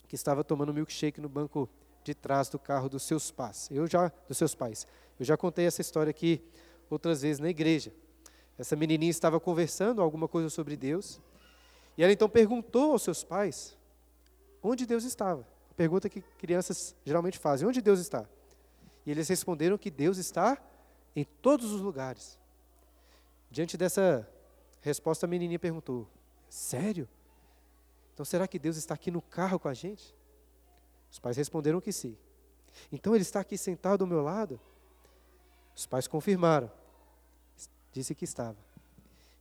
[SPEAKER 1] que estava tomando milkshake no banco de trás do carro dos seus pais. Eu já dos seus pais. Eu já contei essa história aqui outras vezes na igreja. Essa menininha estava conversando alguma coisa sobre Deus, e ela então perguntou aos seus pais onde Deus estava. Pergunta que crianças geralmente fazem: onde Deus está? E eles responderam que Deus está em todos os lugares. Diante dessa resposta, a menininha perguntou: Sério? Então será que Deus está aqui no carro com a gente? Os pais responderam que sim. Então ele está aqui sentado ao meu lado? Os pais confirmaram. Disse que estava.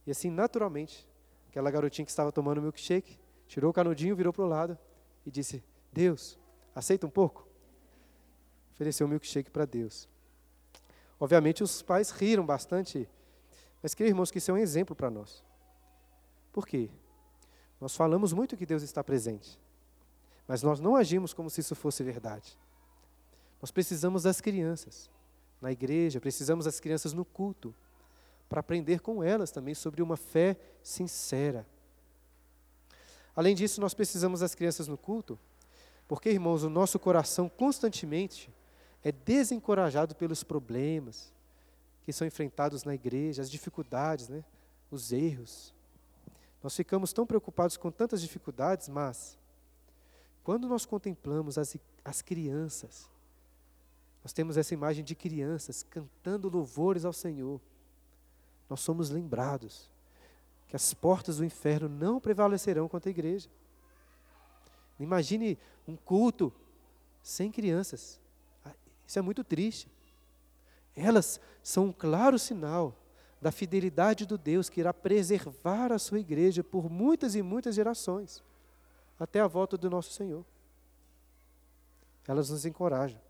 [SPEAKER 1] E assim, naturalmente, aquela garotinha que estava tomando milkshake tirou o canudinho, virou para o lado e disse: Deus, aceita um pouco? Ofereceu o milkshake para Deus. Obviamente os pais riram bastante, mas queridos irmãos que isso é um exemplo para nós. Por quê? Nós falamos muito que Deus está presente, mas nós não agimos como se isso fosse verdade. Nós precisamos das crianças na igreja, precisamos das crianças no culto, para aprender com elas também sobre uma fé sincera. Além disso, nós precisamos das crianças no culto porque, irmãos, o nosso coração constantemente é desencorajado pelos problemas que são enfrentados na igreja, as dificuldades, né? os erros. Nós ficamos tão preocupados com tantas dificuldades, mas quando nós contemplamos as, as crianças, nós temos essa imagem de crianças cantando louvores ao Senhor, nós somos lembrados que as portas do inferno não prevalecerão contra a igreja. Imagine um culto sem crianças. Isso é muito triste. Elas são um claro sinal da fidelidade do Deus que irá preservar a sua igreja por muitas e muitas gerações, até a volta do nosso Senhor. Elas nos encorajam.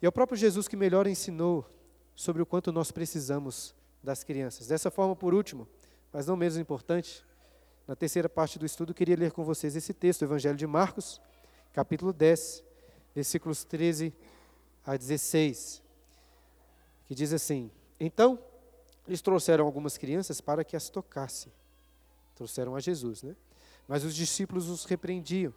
[SPEAKER 1] E é o próprio Jesus que melhor ensinou sobre o quanto nós precisamos das crianças. Dessa forma, por último, mas não menos importante, na terceira parte do estudo, queria ler com vocês esse texto, o Evangelho de Marcos, capítulo 10, versículos 13 a 16, que diz assim: Então, eles trouxeram algumas crianças para que as tocasse. Trouxeram a Jesus, né? Mas os discípulos os repreendiam.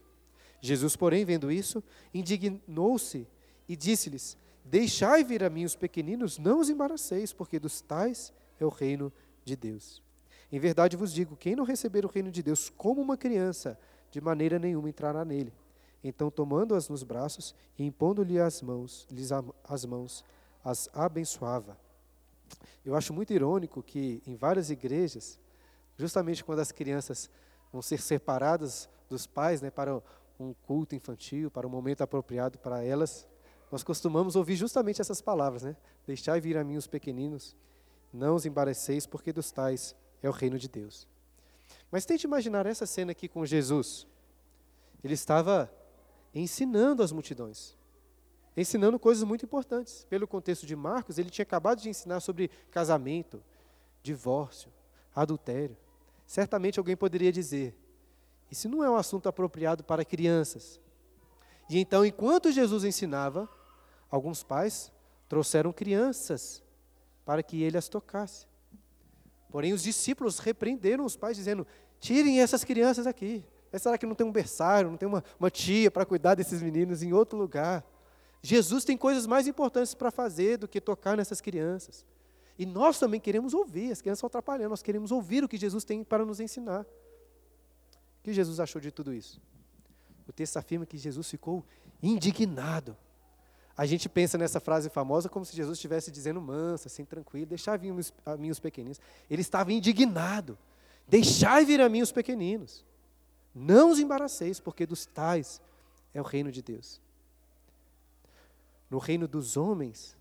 [SPEAKER 1] Jesus, porém, vendo isso, indignou-se e disse-lhes: Deixai vir a mim os pequeninos, não os embaraceis, porque dos tais é o reino de Deus. Em verdade vos digo: quem não receber o reino de Deus como uma criança, de maneira nenhuma entrará nele. Então, tomando-as nos braços e impondo-lhe as mãos, lhes as mãos, as abençoava. Eu acho muito irônico que em várias igrejas, justamente quando as crianças vão ser separadas dos pais, né, para um culto infantil, para um momento apropriado para elas, nós costumamos ouvir justamente essas palavras, né? Deixai vir a mim os pequeninos, não os embareceis, porque dos tais é o reino de Deus. Mas tente imaginar essa cena aqui com Jesus. Ele estava ensinando as multidões, ensinando coisas muito importantes. Pelo contexto de Marcos, ele tinha acabado de ensinar sobre casamento, divórcio, adultério. Certamente alguém poderia dizer: isso não é um assunto apropriado para crianças. E então, enquanto Jesus ensinava, alguns pais trouxeram crianças para que ele as tocasse. Porém, os discípulos repreenderam os pais, dizendo: tirem essas crianças aqui. Será que não tem um berçário, não tem uma, uma tia para cuidar desses meninos em outro lugar? Jesus tem coisas mais importantes para fazer do que tocar nessas crianças. E nós também queremos ouvir, as crianças estão atrapalhando, nós queremos ouvir o que Jesus tem para nos ensinar. O que Jesus achou de tudo isso? O texto afirma que Jesus ficou indignado. A gente pensa nessa frase famosa como se Jesus estivesse dizendo mansa, assim, tranquilo, deixai vir a mim os pequeninos. Ele estava indignado. Deixai vir a mim os pequeninos. Não os embaraceis, porque dos tais é o reino de Deus. No reino dos homens,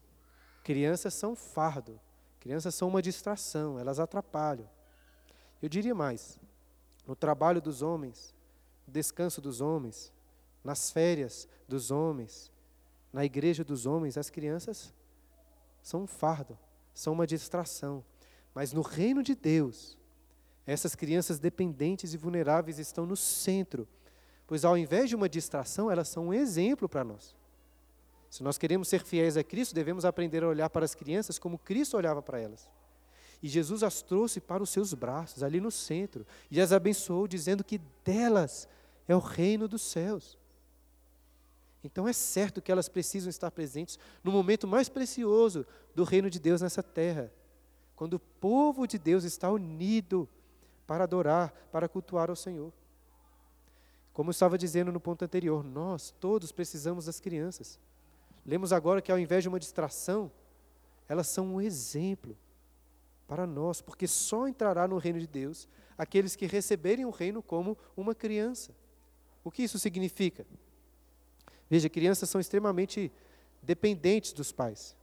[SPEAKER 1] crianças são fardo, crianças são uma distração, elas atrapalham. Eu diria mais: no trabalho dos homens, no descanso dos homens, nas férias dos homens, na igreja dos homens, as crianças são um fardo, são uma distração. Mas no reino de Deus, essas crianças dependentes e vulneráveis estão no centro, pois ao invés de uma distração, elas são um exemplo para nós. Se nós queremos ser fiéis a Cristo, devemos aprender a olhar para as crianças como Cristo olhava para elas. E Jesus as trouxe para os seus braços, ali no centro, e as abençoou, dizendo que delas é o reino dos céus. Então é certo que elas precisam estar presentes no momento mais precioso do reino de Deus nessa terra, quando o povo de Deus está unido para adorar, para cultuar ao Senhor. Como eu estava dizendo no ponto anterior, nós todos precisamos das crianças. Lemos agora que ao invés de uma distração, elas são um exemplo para nós, porque só entrará no reino de Deus aqueles que receberem o reino como uma criança. O que isso significa? Veja, crianças são extremamente dependentes dos pais.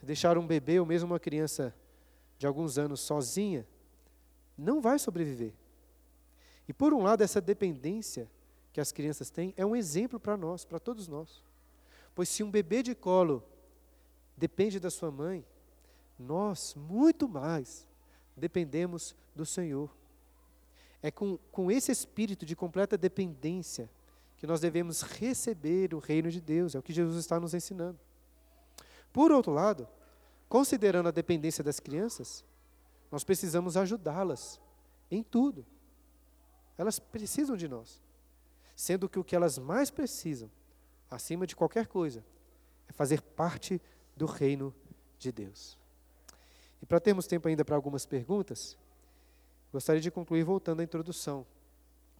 [SPEAKER 1] Deixar um bebê ou mesmo uma criança de alguns anos sozinha não vai sobreviver. E por um lado, essa dependência que as crianças têm é um exemplo para nós, para todos nós. Pois se um bebê de colo depende da sua mãe, nós, muito mais, dependemos do Senhor. É com, com esse espírito de completa dependência que nós devemos receber o reino de Deus, é o que Jesus está nos ensinando. Por outro lado, considerando a dependência das crianças, nós precisamos ajudá-las em tudo. Elas precisam de nós. Sendo que o que elas mais precisam, acima de qualquer coisa, é fazer parte do reino de Deus. E para termos tempo ainda para algumas perguntas, gostaria de concluir voltando à introdução.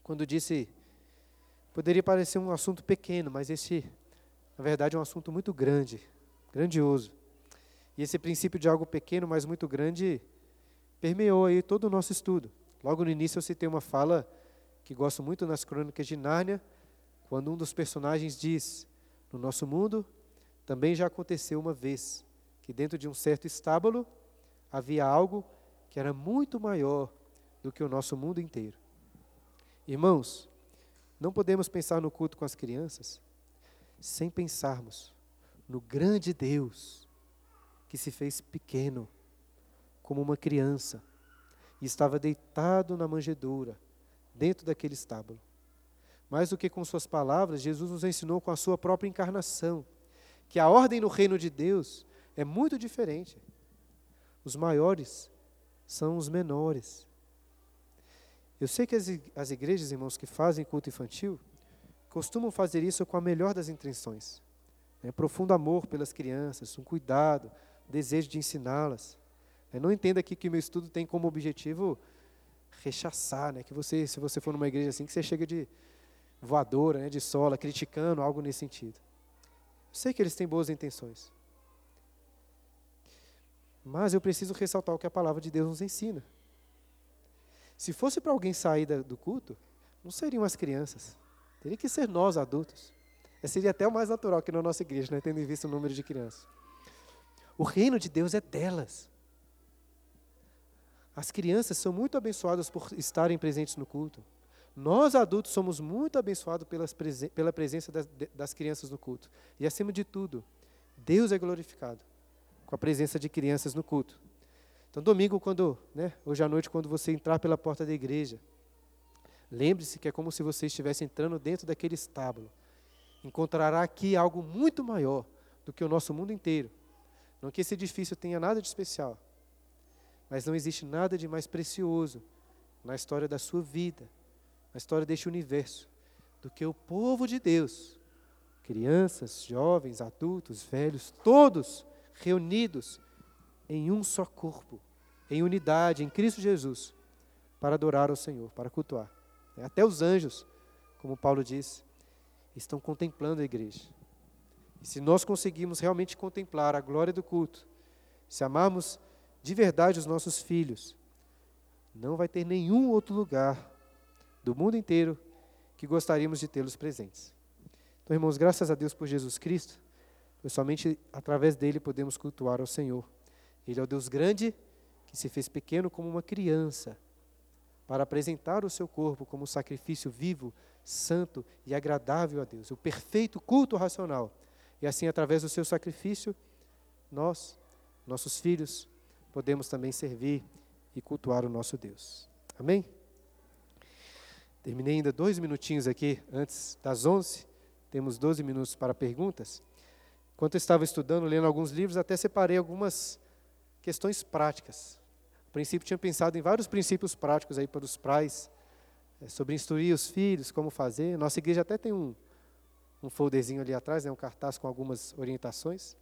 [SPEAKER 1] Quando disse, poderia parecer um assunto pequeno, mas esse, na verdade, é um assunto muito grande, grandioso. E esse princípio de algo pequeno, mas muito grande, permeou aí todo o nosso estudo. Logo no início eu citei uma fala que gosto muito nas crônicas de Nárnia, quando um dos personagens diz: No nosso mundo também já aconteceu uma vez que dentro de um certo estábulo havia algo que era muito maior do que o nosso mundo inteiro. Irmãos, não podemos pensar no culto com as crianças sem pensarmos no grande Deus que se fez pequeno, como uma criança, e estava deitado na manjedoura, dentro daquele estábulo. Mais do que com suas palavras, Jesus nos ensinou com a sua própria encarnação, que a ordem no reino de Deus é muito diferente. Os maiores são os menores. Eu sei que as, as igrejas, irmãos, que fazem culto infantil, costumam fazer isso com a melhor das intenções. Né? Profundo amor pelas crianças, um cuidado, desejo de ensiná-las. Né? Não entenda aqui que meu estudo tem como objetivo rechaçar, né? que você, se você for numa igreja assim, que você chega de voadora, né? de sola, criticando, algo nesse sentido. Eu sei que eles têm boas intenções. Mas eu preciso ressaltar o que a palavra de Deus nos ensina. Se fosse para alguém sair do culto, não seriam as crianças, Teria que ser nós, adultos. É, seria até o mais natural aqui na nossa igreja, né, tendo em vista o número de crianças. O reino de Deus é delas. As crianças são muito abençoadas por estarem presentes no culto. Nós, adultos, somos muito abençoados pela presença das, das crianças no culto. E, acima de tudo, Deus é glorificado com a presença de crianças no culto. Então, domingo, quando, né, hoje à noite, quando você entrar pela porta da igreja, lembre-se que é como se você estivesse entrando dentro daquele estábulo encontrará aqui algo muito maior do que o nosso mundo inteiro. Não que esse edifício tenha nada de especial, mas não existe nada de mais precioso na história da sua vida, na história deste universo, do que o povo de Deus. Crianças, jovens, adultos, velhos, todos reunidos em um só corpo, em unidade, em Cristo Jesus, para adorar ao Senhor, para cultuar. Até os anjos, como Paulo diz, estão contemplando a igreja. E se nós conseguirmos realmente contemplar a glória do culto, se amarmos de verdade os nossos filhos, não vai ter nenhum outro lugar do mundo inteiro que gostaríamos de tê-los presentes. Então, irmãos, graças a Deus por Jesus Cristo, pois somente através dele podemos cultuar ao Senhor. Ele é o Deus grande que se fez pequeno como uma criança, para apresentar o seu corpo como sacrifício vivo, santo e agradável a Deus, o perfeito culto racional. E assim, através do seu sacrifício, nós, nossos filhos, podemos também servir e cultuar o nosso Deus. Amém? Terminei ainda dois minutinhos aqui antes das onze. Temos doze minutos para perguntas. Enquanto eu estava estudando, lendo alguns livros, até separei algumas questões práticas. A princípio, tinha pensado em vários princípios práticos aí para os pais é, sobre instruir os filhos, como fazer. Nossa igreja até tem um, um folderzinho ali atrás, né, um cartaz com algumas orientações.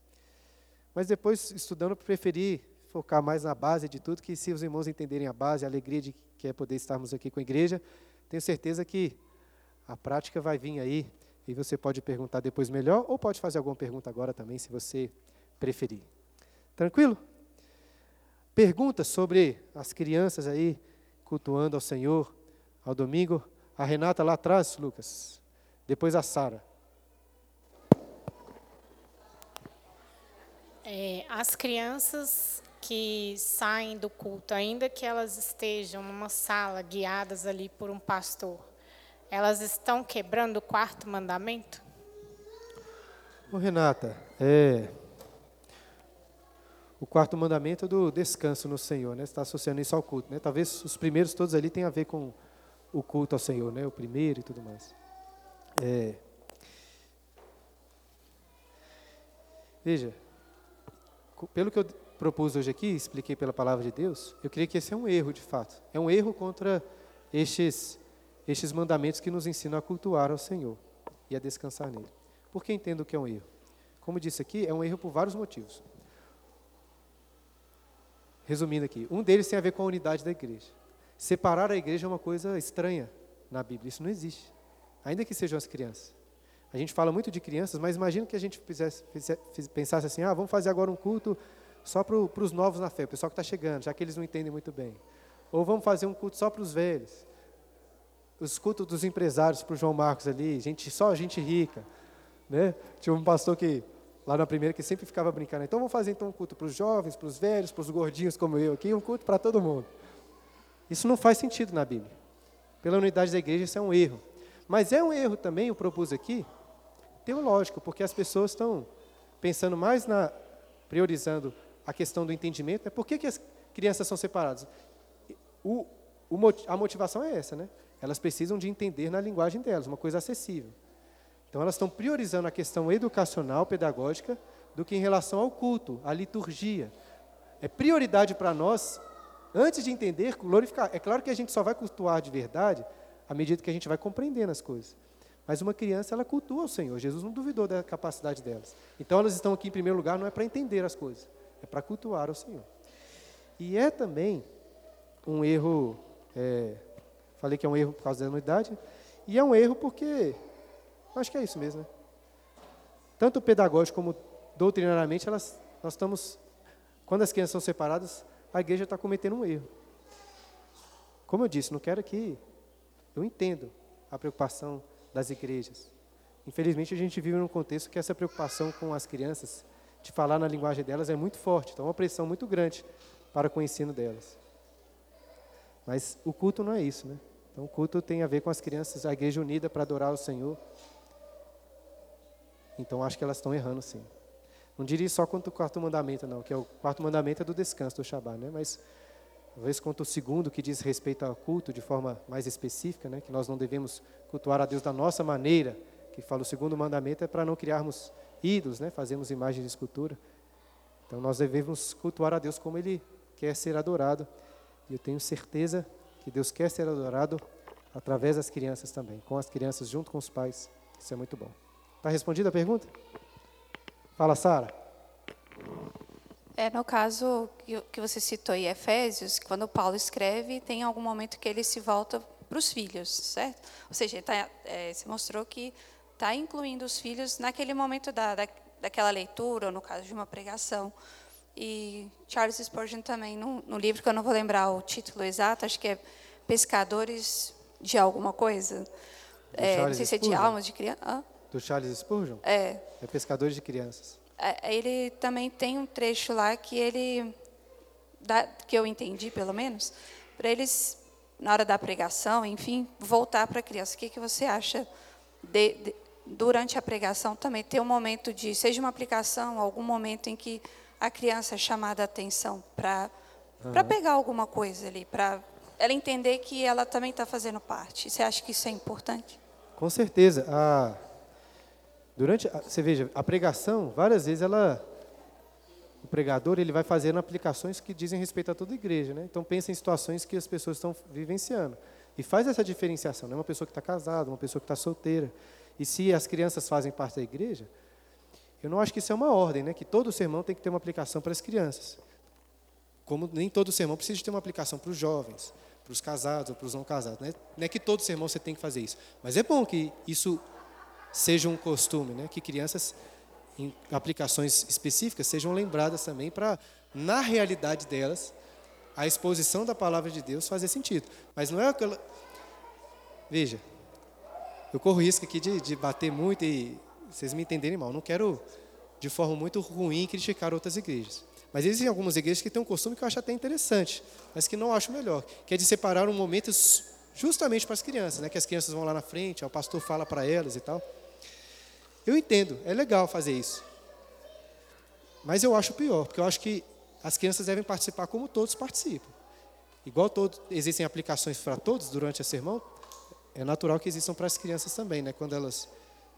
[SPEAKER 1] Mas depois, estudando, preferi focar mais na base de tudo, que se os irmãos entenderem a base, a alegria de que é poder estarmos aqui com a igreja, tenho certeza que a prática vai vir aí e você pode perguntar depois melhor ou pode fazer alguma pergunta agora também, se você preferir. Tranquilo? Perguntas sobre as crianças aí cultuando ao Senhor ao domingo. A Renata lá atrás, Lucas. Depois a Sara.
[SPEAKER 2] É, as crianças que saem do culto, ainda que elas estejam numa sala guiadas ali por um pastor, elas estão quebrando o quarto mandamento?
[SPEAKER 1] Ô, Renata, é, o quarto mandamento é do descanso no Senhor, né? Você está associando isso ao culto, né? Talvez os primeiros todos ali tenham a ver com o culto ao Senhor, né? O primeiro e tudo mais. É. Veja, pelo que eu propus hoje aqui, expliquei pela palavra de Deus, eu creio que esse é um erro de fato. É um erro contra estes, estes mandamentos que nos ensinam a cultuar ao Senhor e a descansar nele. Por que entendo que é um erro? Como disse aqui, é um erro por vários motivos. Resumindo aqui, um deles tem a ver com a unidade da igreja. Separar a igreja é uma coisa estranha na Bíblia, isso não existe. Ainda que sejam as crianças. A gente fala muito de crianças, mas imagina que a gente fizesse, fizesse, pensasse assim: ah, vamos fazer agora um culto só para os novos na fé, o pessoal que está chegando, já que eles não entendem muito bem. Ou vamos fazer um culto só para os velhos. Os cultos dos empresários para o João Marcos ali, gente, só gente rica. Né? Tinha um pastor que, lá na primeira, que sempre ficava brincando. Então vamos fazer então um culto para os jovens, para os velhos, para os gordinhos como eu aqui, um culto para todo mundo. Isso não faz sentido na Bíblia. Pela unidade da igreja, isso é um erro. Mas é um erro também, eu propus aqui, teológico, porque as pessoas estão pensando mais na. priorizando a questão do entendimento. Né? Por que, que as crianças são separadas? O, o, a motivação é essa, né? Elas precisam de entender na linguagem delas, uma coisa acessível. Então, elas estão priorizando a questão educacional, pedagógica, do que em relação ao culto, à liturgia. É prioridade para nós Antes de entender, glorificar. É claro que a gente só vai cultuar de verdade à medida que a gente vai compreendendo as coisas. Mas uma criança, ela cultua o Senhor. Jesus não duvidou da capacidade delas. Então, elas estão aqui em primeiro lugar não é para entender as coisas, é para cultuar o Senhor. E é também um erro, é, falei que é um erro por causa da anuidade, e é um erro porque, acho que é isso mesmo, né? Tanto pedagógico como doutrinariamente, elas, nós estamos, quando as crianças são separadas, a igreja está cometendo um erro. Como eu disse, não quero que eu entendo a preocupação das igrejas. Infelizmente, a gente vive num contexto que essa preocupação com as crianças, de falar na linguagem delas, é muito forte. Então, é uma pressão muito grande para com o ensino delas. Mas o culto não é isso, né? Então, o culto tem a ver com as crianças, a igreja unida para adorar o Senhor. Então, acho que elas estão errando, sim. Não diria só quanto o quarto mandamento, não, que é o quarto mandamento é do descanso do Shabat, né? Mas talvez quanto o segundo, que diz respeito ao culto de forma mais específica, né? Que nós não devemos cultuar a Deus da nossa maneira, que fala o segundo mandamento é para não criarmos ídolos, né? Fazemos imagens de escultura. Então nós devemos cultuar a Deus como Ele quer ser adorado. E eu tenho certeza que Deus quer ser adorado através das crianças também, com as crianças junto com os pais. Isso é muito bom. Está respondida a pergunta? Fala, Sara.
[SPEAKER 3] É, no caso que você citou em Efésios, quando Paulo escreve, tem algum momento que ele se volta para os filhos, certo? Ou seja, tá, é, se mostrou que está incluindo os filhos naquele momento da, da, daquela leitura, ou no caso de uma pregação. E Charles Spurgeon também, no, no livro que eu não vou lembrar o título exato, acho que é Pescadores de alguma coisa. É, não sei se é de almas de criança.
[SPEAKER 1] Do Charles Spurgeon?
[SPEAKER 3] É.
[SPEAKER 1] É Pescadores de Crianças.
[SPEAKER 3] É, ele também tem um trecho lá que ele, que eu entendi pelo menos, para eles, na hora da pregação, enfim, voltar para a criança. O que, que você acha de, de, durante a pregação também ter um momento de, seja uma aplicação, algum momento em que a criança é chamada a atenção para uhum. para pegar alguma coisa ali, para ela entender que ela também está fazendo parte. Você acha que isso é importante?
[SPEAKER 1] Com certeza. A, durante, a, você veja, a pregação, várias vezes ela, o pregador ele vai fazendo aplicações que dizem respeito a toda a igreja, né? Então pensa em situações que as pessoas estão vivenciando e faz essa diferenciação. Não é uma pessoa que está casada, uma pessoa que está solteira. E se as crianças fazem parte da igreja, eu não acho que isso é uma ordem, né? Que todo sermão tem que ter uma aplicação para as crianças. Como nem todo sermão precisa ter uma aplicação para os jovens, para os casados ou para os não casados. Né? Não é que todo sermão você tem que fazer isso. Mas é bom que isso seja um costume, né? Que crianças em aplicações específicas sejam lembradas também para, na realidade delas, a exposição da palavra de Deus fazer sentido. Mas não é aquela. Veja, eu corro risco aqui de, de bater muito e vocês me entenderem mal. Não quero, de forma muito ruim, criticar outras igrejas. Mas existem algumas igrejas que têm um costume que eu acho até interessante, mas que não acho melhor, que é de separar um momento justamente para as crianças, né? que as crianças vão lá na frente, o pastor fala para elas e tal. Eu entendo, é legal fazer isso. Mas eu acho pior, porque eu acho que as crianças devem participar como todos participam. Igual todos, existem aplicações para todos durante a sermão, é natural que existam para as crianças também, né, quando elas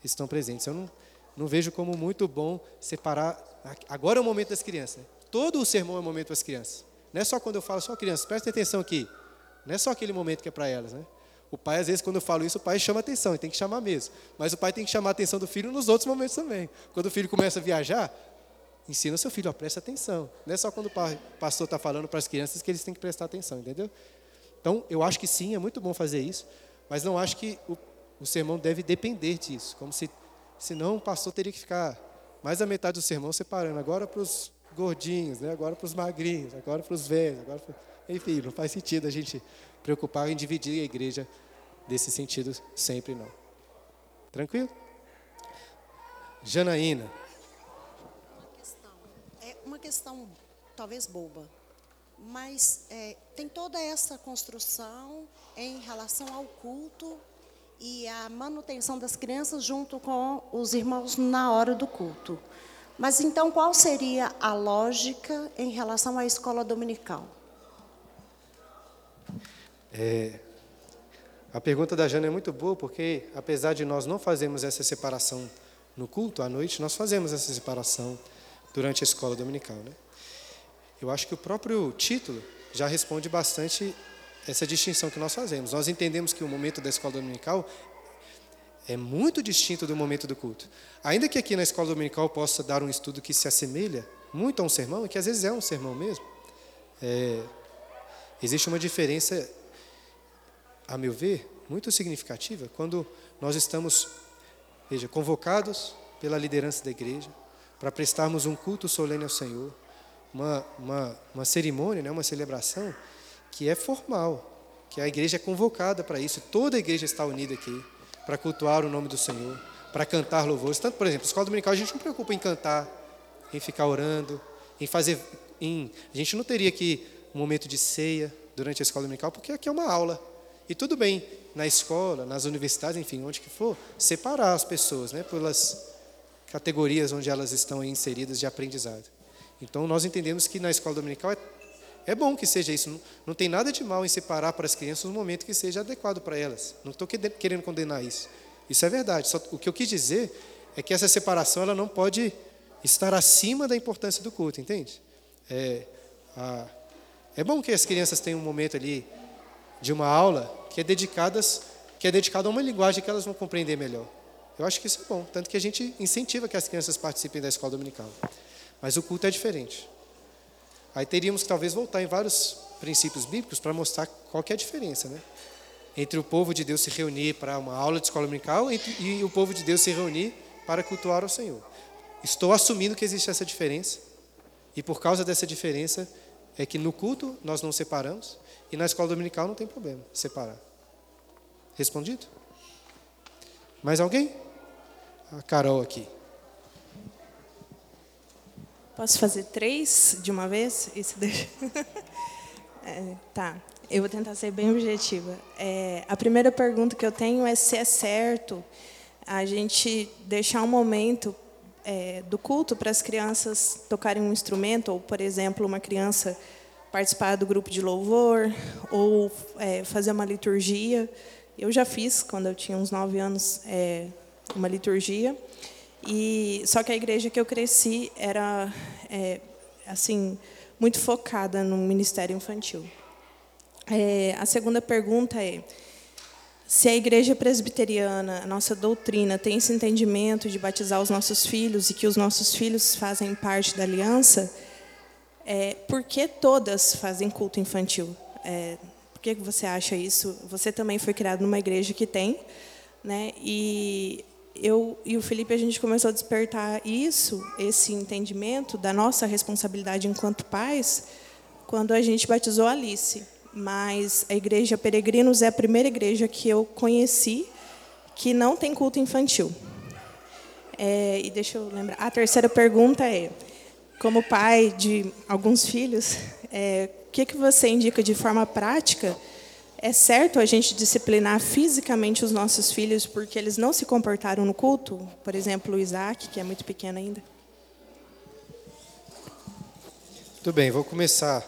[SPEAKER 1] estão presentes. Eu não, não vejo como muito bom separar. Agora é o momento das crianças. Né? Todo o sermão é o momento das crianças. Não é só quando eu falo, só crianças, prestem atenção aqui. Não é só aquele momento que é para elas, né? O pai, às vezes, quando eu falo isso, o pai chama atenção, e tem que chamar mesmo. Mas o pai tem que chamar a atenção do filho nos outros momentos também. Quando o filho começa a viajar, ensina o seu filho, ó, presta atenção. Não é só quando o pastor está falando para as crianças que eles têm que prestar atenção, entendeu? Então, eu acho que sim, é muito bom fazer isso, mas não acho que o, o sermão deve depender disso, como se, senão o pastor teria que ficar mais da metade do sermão separando, agora para os gordinhos, né? agora para os magrinhos, agora para os velhos, agora pra... enfim, não faz sentido a gente preocupar em dividir a igreja desse sentido sempre não. Tranquilo? Janaína.
[SPEAKER 4] É uma questão talvez boba, mas é, tem toda essa construção em relação ao culto e a manutenção das crianças junto com os irmãos na hora do culto. Mas então, qual seria a lógica em relação à escola dominical?
[SPEAKER 1] É, a pergunta da Jana é muito boa, porque apesar de nós não fazermos essa separação no culto à noite, nós fazemos essa separação durante a escola dominical. Né? Eu acho que o próprio título já responde bastante essa distinção que nós fazemos. Nós entendemos que o momento da escola dominical é muito distinto do momento do culto. Ainda que aqui na escola dominical possa dar um estudo que se assemelha muito a um sermão, que às vezes é um sermão mesmo, é, existe uma diferença a meu ver, muito significativa quando nós estamos, veja, convocados pela liderança da igreja para prestarmos um culto solene ao Senhor, uma, uma, uma cerimônia, né, uma celebração que é formal, que a igreja é convocada para isso, toda a igreja está unida aqui. para cultuar o nome do Senhor, para cantar louvores. Tanto, por exemplo, a escola dominical a gente não preocupa em cantar, em ficar orando, em fazer. Em, a gente não teria aqui um momento de ceia durante a escola dominical, porque aqui é uma aula. E tudo bem, na escola, nas universidades, enfim, onde que for, separar as pessoas, né, pelas categorias onde elas estão inseridas de aprendizado. Então, nós entendemos que na escola dominical é, é bom que seja isso. Não, não tem nada de mal em separar para as crianças um momento que seja adequado para elas. Não estou querendo condenar isso. Isso é verdade. Só, o que eu quis dizer é que essa separação ela não pode estar acima da importância do culto, entende? É, a, é bom que as crianças tenham um momento ali de uma aula que é dedicadas que é dedicado a uma linguagem que elas vão compreender melhor. Eu acho que isso é bom, tanto que a gente incentiva que as crianças participem da escola dominical. Mas o culto é diferente. Aí teríamos que talvez voltar em vários princípios bíblicos para mostrar qual é a diferença, né? Entre o povo de Deus se reunir para uma aula de escola dominical e o povo de Deus se reunir para cultuar ao Senhor. Estou assumindo que existe essa diferença. E por causa dessa diferença é que no culto nós não separamos e na escola dominical não tem problema separar. Respondido? Mais alguém? A Carol aqui.
[SPEAKER 5] Posso fazer três de uma vez? Isso deixa. é, tá. Eu vou tentar ser bem objetiva. É, a primeira pergunta que eu tenho é se é certo a gente deixar um momento é, do culto para as crianças tocarem um instrumento, ou, por exemplo, uma criança participar do grupo de louvor, ou é, fazer uma liturgia. Eu já fiz, quando eu tinha uns nove anos, é, uma liturgia. E só que a igreja que eu cresci era é, assim muito focada no ministério infantil. É, a segunda pergunta é se a igreja presbiteriana, a nossa doutrina, tem esse entendimento de batizar os nossos filhos e que os nossos filhos fazem parte da aliança, é, por que todas fazem culto infantil? É, por que você acha isso? Você também foi criado numa igreja que tem, né? E eu e o Felipe a gente começou a despertar isso, esse entendimento da nossa responsabilidade enquanto pais, quando a gente batizou a Alice. Mas a igreja Peregrinos é a primeira igreja que eu conheci que não tem culto infantil. É, e deixa eu lembrar. A terceira pergunta é: como pai de alguns filhos, é, o que, que você indica de forma prática? É certo a gente disciplinar fisicamente os nossos filhos porque eles não se comportaram no culto? Por exemplo, o Isaac, que é muito pequeno ainda.
[SPEAKER 1] Tudo bem, vou começar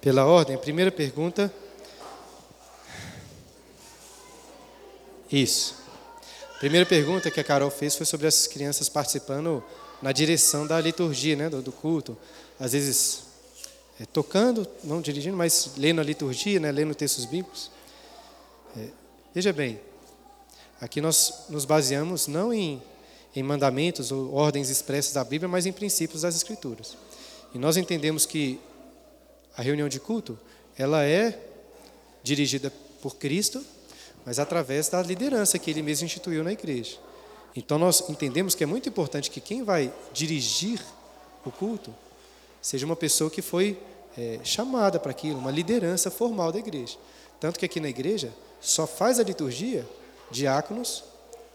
[SPEAKER 1] pela ordem. Primeira pergunta. Isso. A primeira pergunta que a Carol fez foi sobre as crianças participando na direção da liturgia, né, do, culto. Às vezes é, tocando, não dirigindo, mas lendo a liturgia, né, lendo textos bíblicos. É, veja bem, aqui nós nos baseamos não em, em mandamentos ou ordens expressas da Bíblia, mas em princípios das Escrituras. E nós entendemos que a reunião de culto, ela é dirigida por Cristo, mas através da liderança que ele mesmo instituiu na igreja. Então nós entendemos que é muito importante que quem vai dirigir o culto seja uma pessoa que foi é, chamada para aquilo, uma liderança formal da igreja. Tanto que aqui na igreja só faz a liturgia diáconos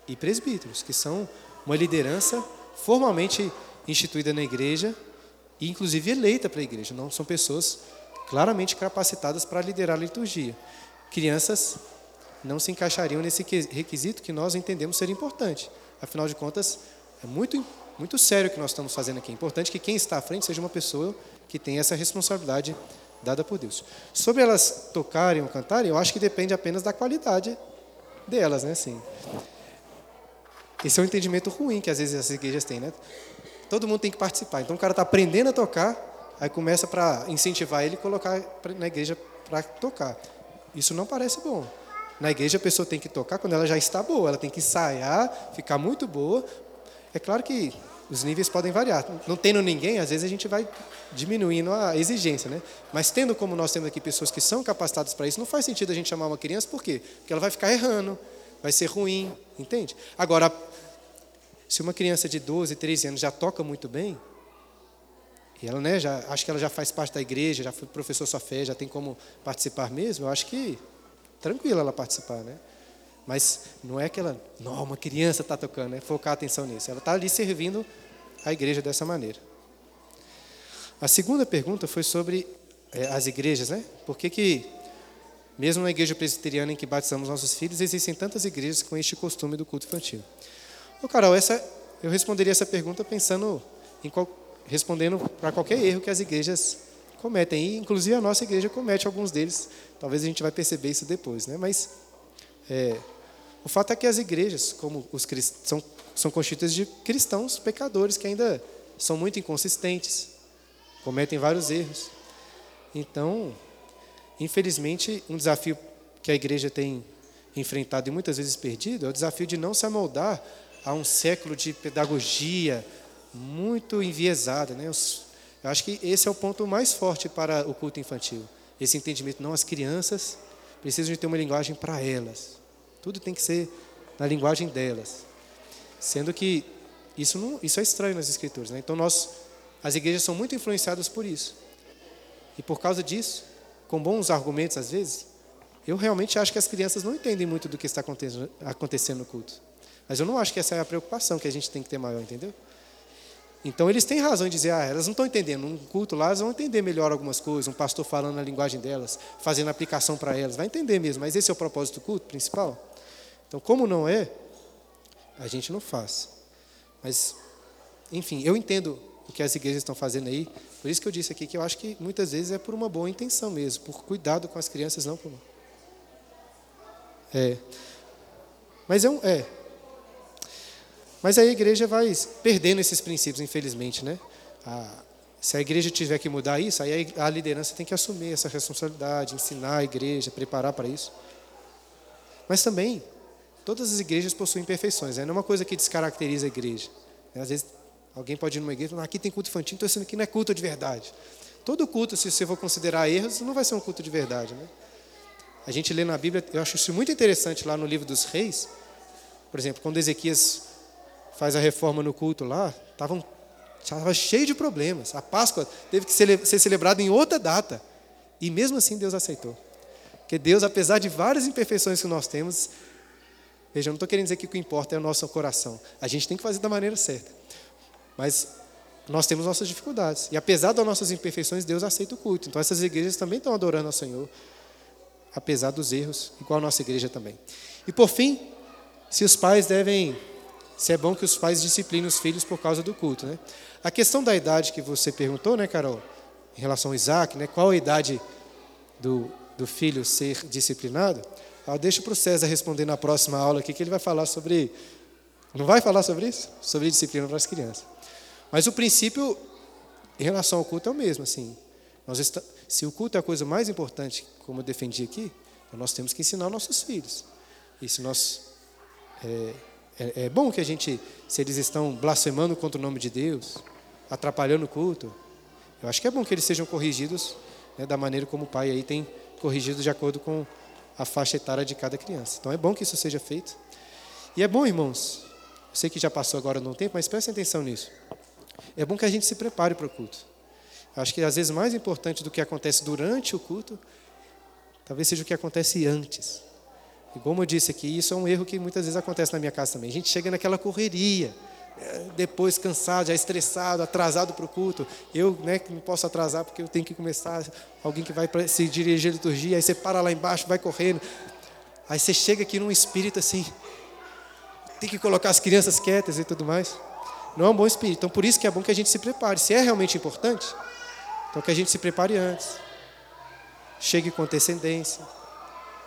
[SPEAKER 1] e presbíteros, que são uma liderança formalmente instituída na igreja e inclusive eleita para a igreja. Não são pessoas claramente capacitadas para liderar a liturgia. Crianças não se encaixariam nesse requisito que nós entendemos ser importante. Afinal de contas, é muito, muito sério que nós estamos fazendo aqui. É importante que quem está à frente seja uma pessoa que tem essa responsabilidade dada por Deus. Sobre elas tocarem ou cantarem, eu acho que depende apenas da qualidade delas, né? Assim, esse é um entendimento ruim que às vezes as igrejas têm, né? Todo mundo tem que participar. Então o cara está aprendendo a tocar, aí começa para incentivar ele e colocar na igreja para tocar. Isso não parece bom. Na igreja a pessoa tem que tocar quando ela já está boa, ela tem que ensaiar, ficar muito boa. É claro que os níveis podem variar. Não tendo ninguém, às vezes a gente vai diminuindo a exigência, né? Mas tendo como nós temos aqui pessoas que são capacitadas para isso, não faz sentido a gente chamar uma criança, por quê? Porque ela vai ficar errando, vai ser ruim, entende? Agora, se uma criança de 12, 13 anos já toca muito bem, e ela, né, já, acho que ela já faz parte da igreja, já foi professor sua fé, já tem como participar mesmo, eu acho que tranquilo ela participar, né? Mas não é aquela, não, uma criança está tocando, é focar a atenção nisso. Ela está ali servindo a igreja dessa maneira. A segunda pergunta foi sobre é, as igrejas, né? Por que, que, mesmo na igreja presbiteriana em que batizamos nossos filhos, existem tantas igrejas com este costume do culto infantil? Ô, Carol, essa, eu responderia essa pergunta pensando em qual, respondendo para qualquer erro que as igrejas cometem. E, inclusive, a nossa igreja comete alguns deles. Talvez a gente vai perceber isso depois, né? Mas é, o fato é que as igrejas, como os são, são constituídas de cristãos pecadores que ainda são muito inconsistentes, cometem vários erros. Então, infelizmente, um desafio que a igreja tem enfrentado e muitas vezes perdido é o desafio de não se amoldar a um século de pedagogia muito enviesada. Né? Eu acho que esse é o ponto mais forte para o culto infantil. Esse entendimento, não, as crianças precisam de ter uma linguagem para elas. Tudo tem que ser na linguagem delas. Sendo que isso, não, isso é estranho nas escrituras. Né? Então, nós, as igrejas são muito influenciadas por isso. E por causa disso, com bons argumentos às vezes, eu realmente acho que as crianças não entendem muito do que está acontecendo no culto. Mas eu não acho que essa é a preocupação que a gente tem que ter maior, entendeu? Então eles têm razão em dizer, ah, elas não estão entendendo. Um culto lá, elas vão entender melhor algumas coisas, um pastor falando na linguagem delas, fazendo aplicação para elas, vai entender mesmo, mas esse é o propósito do culto principal. Então, como não é, a gente não faz. Mas, enfim, eu entendo o que as igrejas estão fazendo aí, por isso que eu disse aqui que eu acho que muitas vezes é por uma boa intenção mesmo, por cuidado com as crianças, não por. É. Mas é um. É, mas a igreja vai perdendo esses princípios, infelizmente, né? A, se a igreja tiver que mudar isso, aí a liderança tem que assumir essa responsabilidade, ensinar a igreja, preparar para isso. Mas também, todas as igrejas possuem imperfeições, né? não é uma coisa que descaracteriza a igreja. Né? Às vezes, alguém pode ir numa igreja e falar, aqui tem culto infantil, então isso aqui não é culto de verdade. Todo culto, se você for considerar erros, não vai ser um culto de verdade. Né? A gente lê na Bíblia, eu acho isso muito interessante lá no livro dos reis, por exemplo, quando Ezequias faz a reforma no culto lá, estavam estava cheio de problemas. A Páscoa teve que ser celebrada em outra data. E mesmo assim Deus aceitou. Porque Deus, apesar de várias imperfeições que nós temos, veja, eu não estou querendo dizer que o que importa é o nosso coração. A gente tem que fazer da maneira certa. Mas nós temos nossas dificuldades. E apesar das nossas imperfeições, Deus aceita o culto. Então essas igrejas também estão adorando ao Senhor, apesar dos erros, igual a nossa igreja também. E por fim, se os pais devem se é bom que os pais disciplinem os filhos por causa do culto. Né? A questão da idade que você perguntou, né, Carol, em relação ao Isaac, né, qual a idade do, do filho ser disciplinado? Eu deixo para o César responder na próxima aula aqui, que ele vai falar sobre. Não vai falar sobre isso? Sobre disciplina para as crianças. Mas o princípio em relação ao culto é o mesmo. Assim, nós está, se o culto é a coisa mais importante, como eu defendi aqui, nós temos que ensinar nossos filhos. E se nós é, é, é bom que a gente, se eles estão blasfemando contra o nome de Deus, atrapalhando o culto, eu acho que é bom que eles sejam corrigidos né, da maneira como o pai aí tem corrigido de acordo com a faixa etária de cada criança. Então é bom que isso seja feito. E é bom, irmãos, eu sei que já passou agora no tempo, mas prestem atenção nisso. É bom que a gente se prepare para o culto. Eu acho que às vezes mais importante do que acontece durante o culto, talvez seja o que acontece antes. E como eu disse aqui, isso é um erro que muitas vezes acontece na minha casa também. A gente chega naquela correria, é, depois cansado, já estressado, atrasado para o culto. Eu né, não posso atrasar porque eu tenho que começar. Alguém que vai se dirigir à liturgia, aí você para lá embaixo, vai correndo. Aí você chega aqui num espírito assim, tem que colocar as crianças quietas e tudo mais. Não é um bom espírito. Então por isso que é bom que a gente se prepare. Se é realmente importante, então que a gente se prepare antes. Chegue com antecedência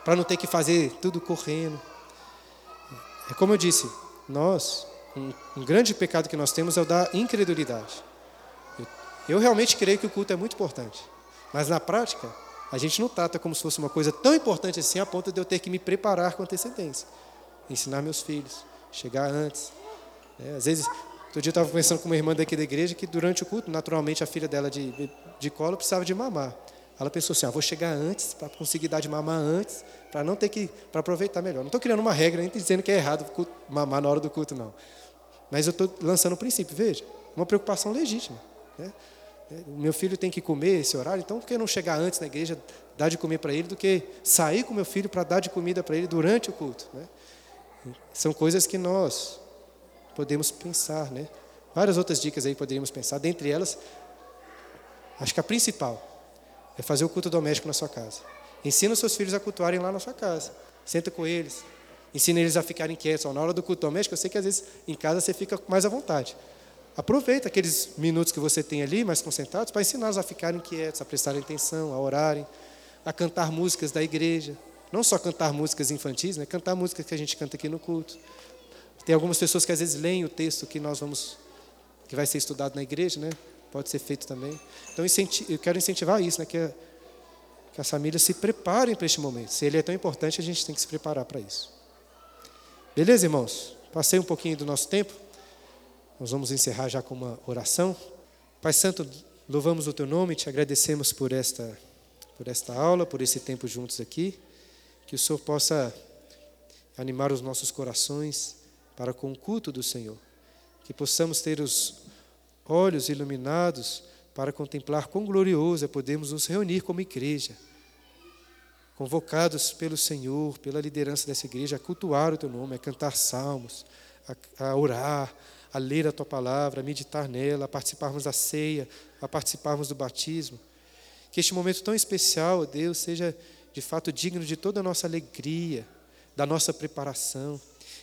[SPEAKER 1] para não ter que fazer tudo correndo. É como eu disse, nós, um, um grande pecado que nós temos é o da incredulidade. Eu, eu realmente creio que o culto é muito importante, mas na prática, a gente não trata como se fosse uma coisa tão importante assim a ponto de eu ter que me preparar com antecedência, ensinar meus filhos, chegar antes. Né? Às vezes, outro dia eu estava conversando com uma irmã daqui da igreja que durante o culto, naturalmente a filha dela de, de colo precisava de mamar. Ela pensou assim: ah, vou chegar antes para conseguir dar de mamar antes, para não ter que para aproveitar melhor. Não estou criando uma regra nem dizendo que é errado mamar na hora do culto, não. Mas eu estou lançando o princípio. Veja, uma preocupação legítima. Né? O meu filho tem que comer esse horário, então por que não chegar antes na igreja, dar de comer para ele, do que sair com meu filho para dar de comida para ele durante o culto? Né? São coisas que nós podemos pensar, né? Várias outras dicas aí poderíamos pensar, dentre elas, acho que a principal é fazer o culto doméstico na sua casa. Ensina os seus filhos a cultuarem lá na sua casa. Senta com eles. Ensina eles a ficarem quietos. Na hora do culto doméstico, eu sei que às vezes em casa você fica mais à vontade. Aproveita aqueles minutos que você tem ali, mais concentrados, para ensiná-los a ficarem quietos, a prestarem atenção, a orarem, a cantar músicas da igreja. Não só cantar músicas infantis, né? cantar músicas que a gente canta aqui no culto. Tem algumas pessoas que às vezes leem o texto que nós vamos que vai ser estudado na igreja, né? Pode ser feito também. Então eu quero incentivar isso, né? Que, que as famílias se preparem para este momento. Se ele é tão importante, a gente tem que se preparar para isso. Beleza, irmãos? Passei um pouquinho do nosso tempo. Nós vamos encerrar já com uma oração. Pai Santo, louvamos o teu nome, te agradecemos por esta por esta aula, por esse tempo juntos aqui. Que o Senhor possa animar os nossos corações para com o culto do Senhor que possamos ter os olhos iluminados para contemplar quão glorioso é podermos nos reunir como igreja, convocados pelo Senhor, pela liderança dessa igreja, a cultuar o teu nome, a cantar salmos, a, a orar, a ler a tua palavra, a meditar nela, a participarmos da ceia, a participarmos do batismo. Que este momento tão especial, Deus, seja de fato digno de toda a nossa alegria, da nossa preparação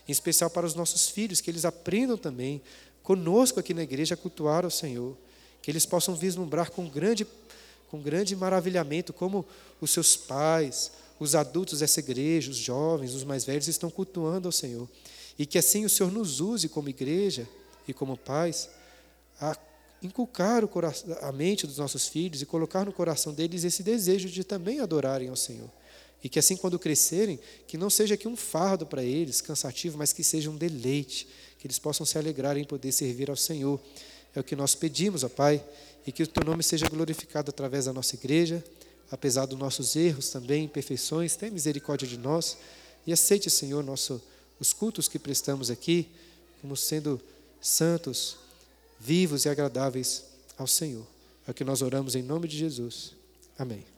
[SPEAKER 1] em especial para os nossos filhos, que eles aprendam também conosco aqui na igreja a cultuar ao Senhor, que eles possam vislumbrar com grande, com grande maravilhamento como os seus pais, os adultos dessa igreja, os jovens, os mais velhos estão cultuando ao Senhor. E que assim o Senhor nos use como igreja e como pais a inculcar coração, a mente dos nossos filhos e colocar no coração deles esse desejo de também adorarem ao Senhor. E que assim, quando crescerem, que não seja aqui um fardo para eles, cansativo, mas que seja um deleite, que eles possam se alegrar em poder servir ao Senhor. É o que nós pedimos, ó Pai, e que o Teu nome seja glorificado através da nossa igreja, apesar dos nossos erros também, imperfeições, tenha misericórdia de nós e aceite, Senhor, nosso, os cultos que prestamos aqui, como sendo santos, vivos e agradáveis ao Senhor. É o que nós oramos em nome de Jesus. Amém.